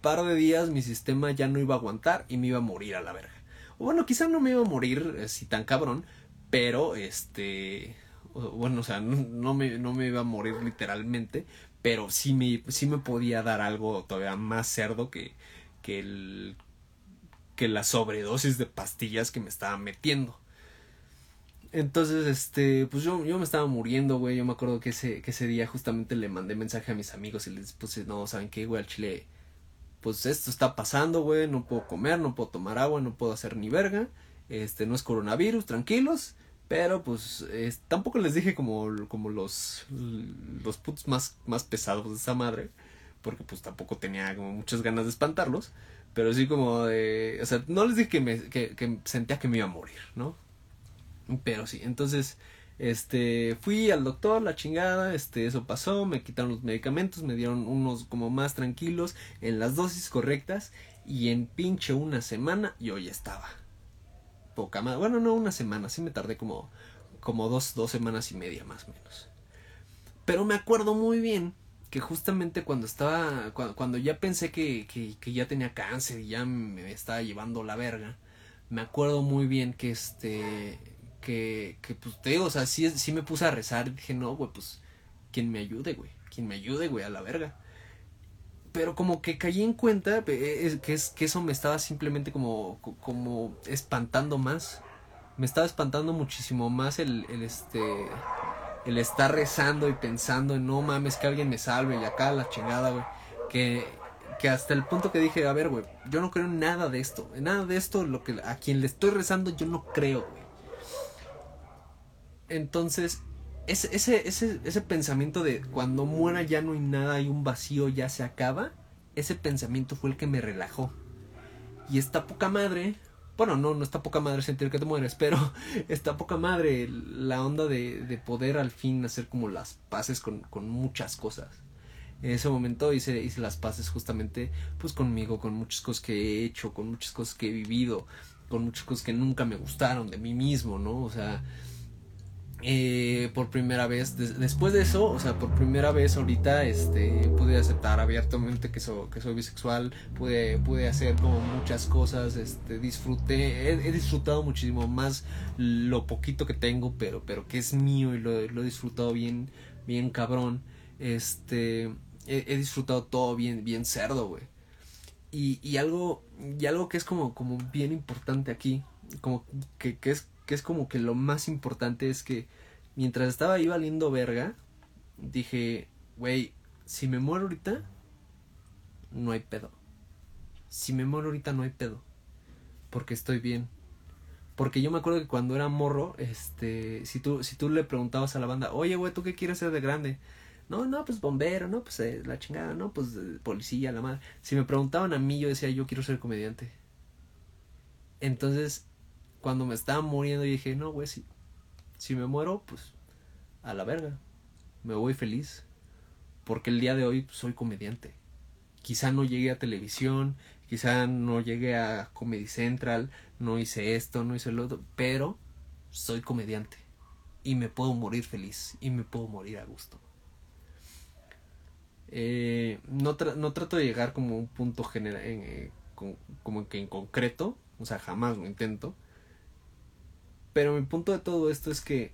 par de días mi sistema ya no iba a aguantar y me iba a morir a la verga. O bueno, quizá no me iba a morir así tan cabrón, pero este bueno, o sea, no, me, no me iba a morir literalmente, pero sí me, sí me podía dar algo todavía más cerdo que, que, el, que la sobredosis de pastillas que me estaba metiendo. Entonces, este, pues yo, yo me estaba muriendo, güey. Yo me acuerdo que ese, que ese día justamente le mandé mensaje a mis amigos y les puse, no, ¿saben qué, güey? Al chile, pues esto está pasando, güey. No puedo comer, no puedo tomar agua, no puedo hacer ni verga. Este, no es coronavirus, tranquilos. Pero pues tampoco les dije como, como los, los putos más, más pesados de esa madre. Porque pues tampoco tenía como muchas ganas de espantarlos. Pero sí como de... O sea, no les dije que, me, que, que sentía que me iba a morir, ¿no? Pero sí, entonces este fui al doctor la chingada este eso pasó me quitaron los medicamentos me dieron unos como más tranquilos en las dosis correctas y en pinche una semana yo ya estaba Bueno, no una semana, sí me tardé como, como dos, dos semanas y media más o menos. Pero me acuerdo muy bien que justamente cuando estaba, cuando, ya pensé que, que, ya tenía cáncer y ya me estaba llevando la verga, me acuerdo muy bien que este, que, que pues te digo, o sea, sí, sí me puse a rezar. Dije, no, güey, pues, quien me ayude, güey, quien me ayude, güey, a la verga pero como que caí en cuenta que, es, que eso me estaba simplemente como, como espantando más. Me estaba espantando muchísimo más el, el, este el estar rezando y pensando en no mames que alguien me salve y acá la chingada, güey. Que, que hasta el punto que dije, a ver, güey, yo no creo en nada de esto. En nada de esto, lo que a quien le estoy rezando, yo no creo, güey. Entonces, ese, ese, ese, ese pensamiento de cuando muera ya no hay nada, hay un vacío, ya se acaba, ese pensamiento fue el que me relajó. Y esta poca madre, bueno, no, no está poca madre sentir que te mueres, pero está poca madre la onda de, de poder al fin hacer como las paces con, con muchas cosas. En ese momento hice, hice las paces justamente pues conmigo, con muchas cosas que he hecho, con muchas cosas que he vivido, con muchas cosas que nunca me gustaron de mí mismo, ¿no? O sea, eh, por primera vez después de eso o sea por primera vez ahorita este pude aceptar abiertamente que, que soy bisexual pude pude hacer como muchas cosas este disfruté he, disfrutado muchísimo más lo poquito que tengo pero pero que es mío y lo, he disfrutado bien bien cabrón este he, disfrutado todo bien bien cerdo güey. Y, y algo y algo que es como como bien importante aquí como que, que es que es como que lo más importante es que mientras estaba ahí valiendo verga, dije, güey, si me muero ahorita, no hay pedo. Si me muero ahorita no hay pedo. Porque estoy bien. Porque yo me acuerdo que cuando era morro, este, si tú, si tú le preguntabas a la banda, oye, güey, ¿tú qué quieres ser de grande? No, no, pues bombero, no, pues eh, la chingada, no, pues eh, policía, la madre. Si me preguntaban a mí, yo decía, yo quiero ser comediante. Entonces, cuando me estaba muriendo y dije, no, güey, si, si me muero, pues a la verga. Me voy feliz. Porque el día de hoy soy comediante. Quizá no llegué a televisión, quizá no llegué a Comedy Central, no hice esto, no hice lo otro, pero soy comediante. Y me puedo morir feliz y me puedo morir a gusto. Eh, no, no trato de llegar como un punto general, eh, como que en concreto, o sea, jamás lo intento pero mi punto de todo esto es que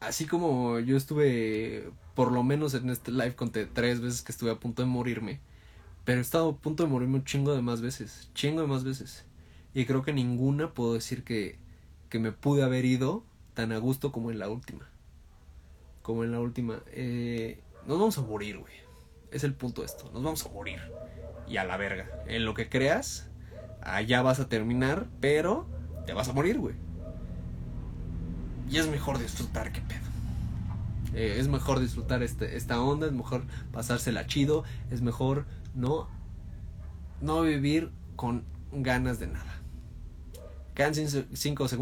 así como yo estuve por lo menos en este live conté tres veces que estuve a punto de morirme, pero he estado a punto de morirme un chingo de más veces, chingo de más veces. Y creo que ninguna puedo decir que, que me pude haber ido tan a gusto como en la última. Como en la última. Eh, nos vamos a morir, güey. Es el punto de esto. Nos vamos a morir. Y a la verga. En lo que creas, allá vas a terminar, pero te vas a morir, güey. Y es mejor disfrutar que pedo. Eh, es mejor disfrutar este, esta onda, es mejor pasársela chido, es mejor no, no vivir con ganas de nada. Quedan 5 segundos.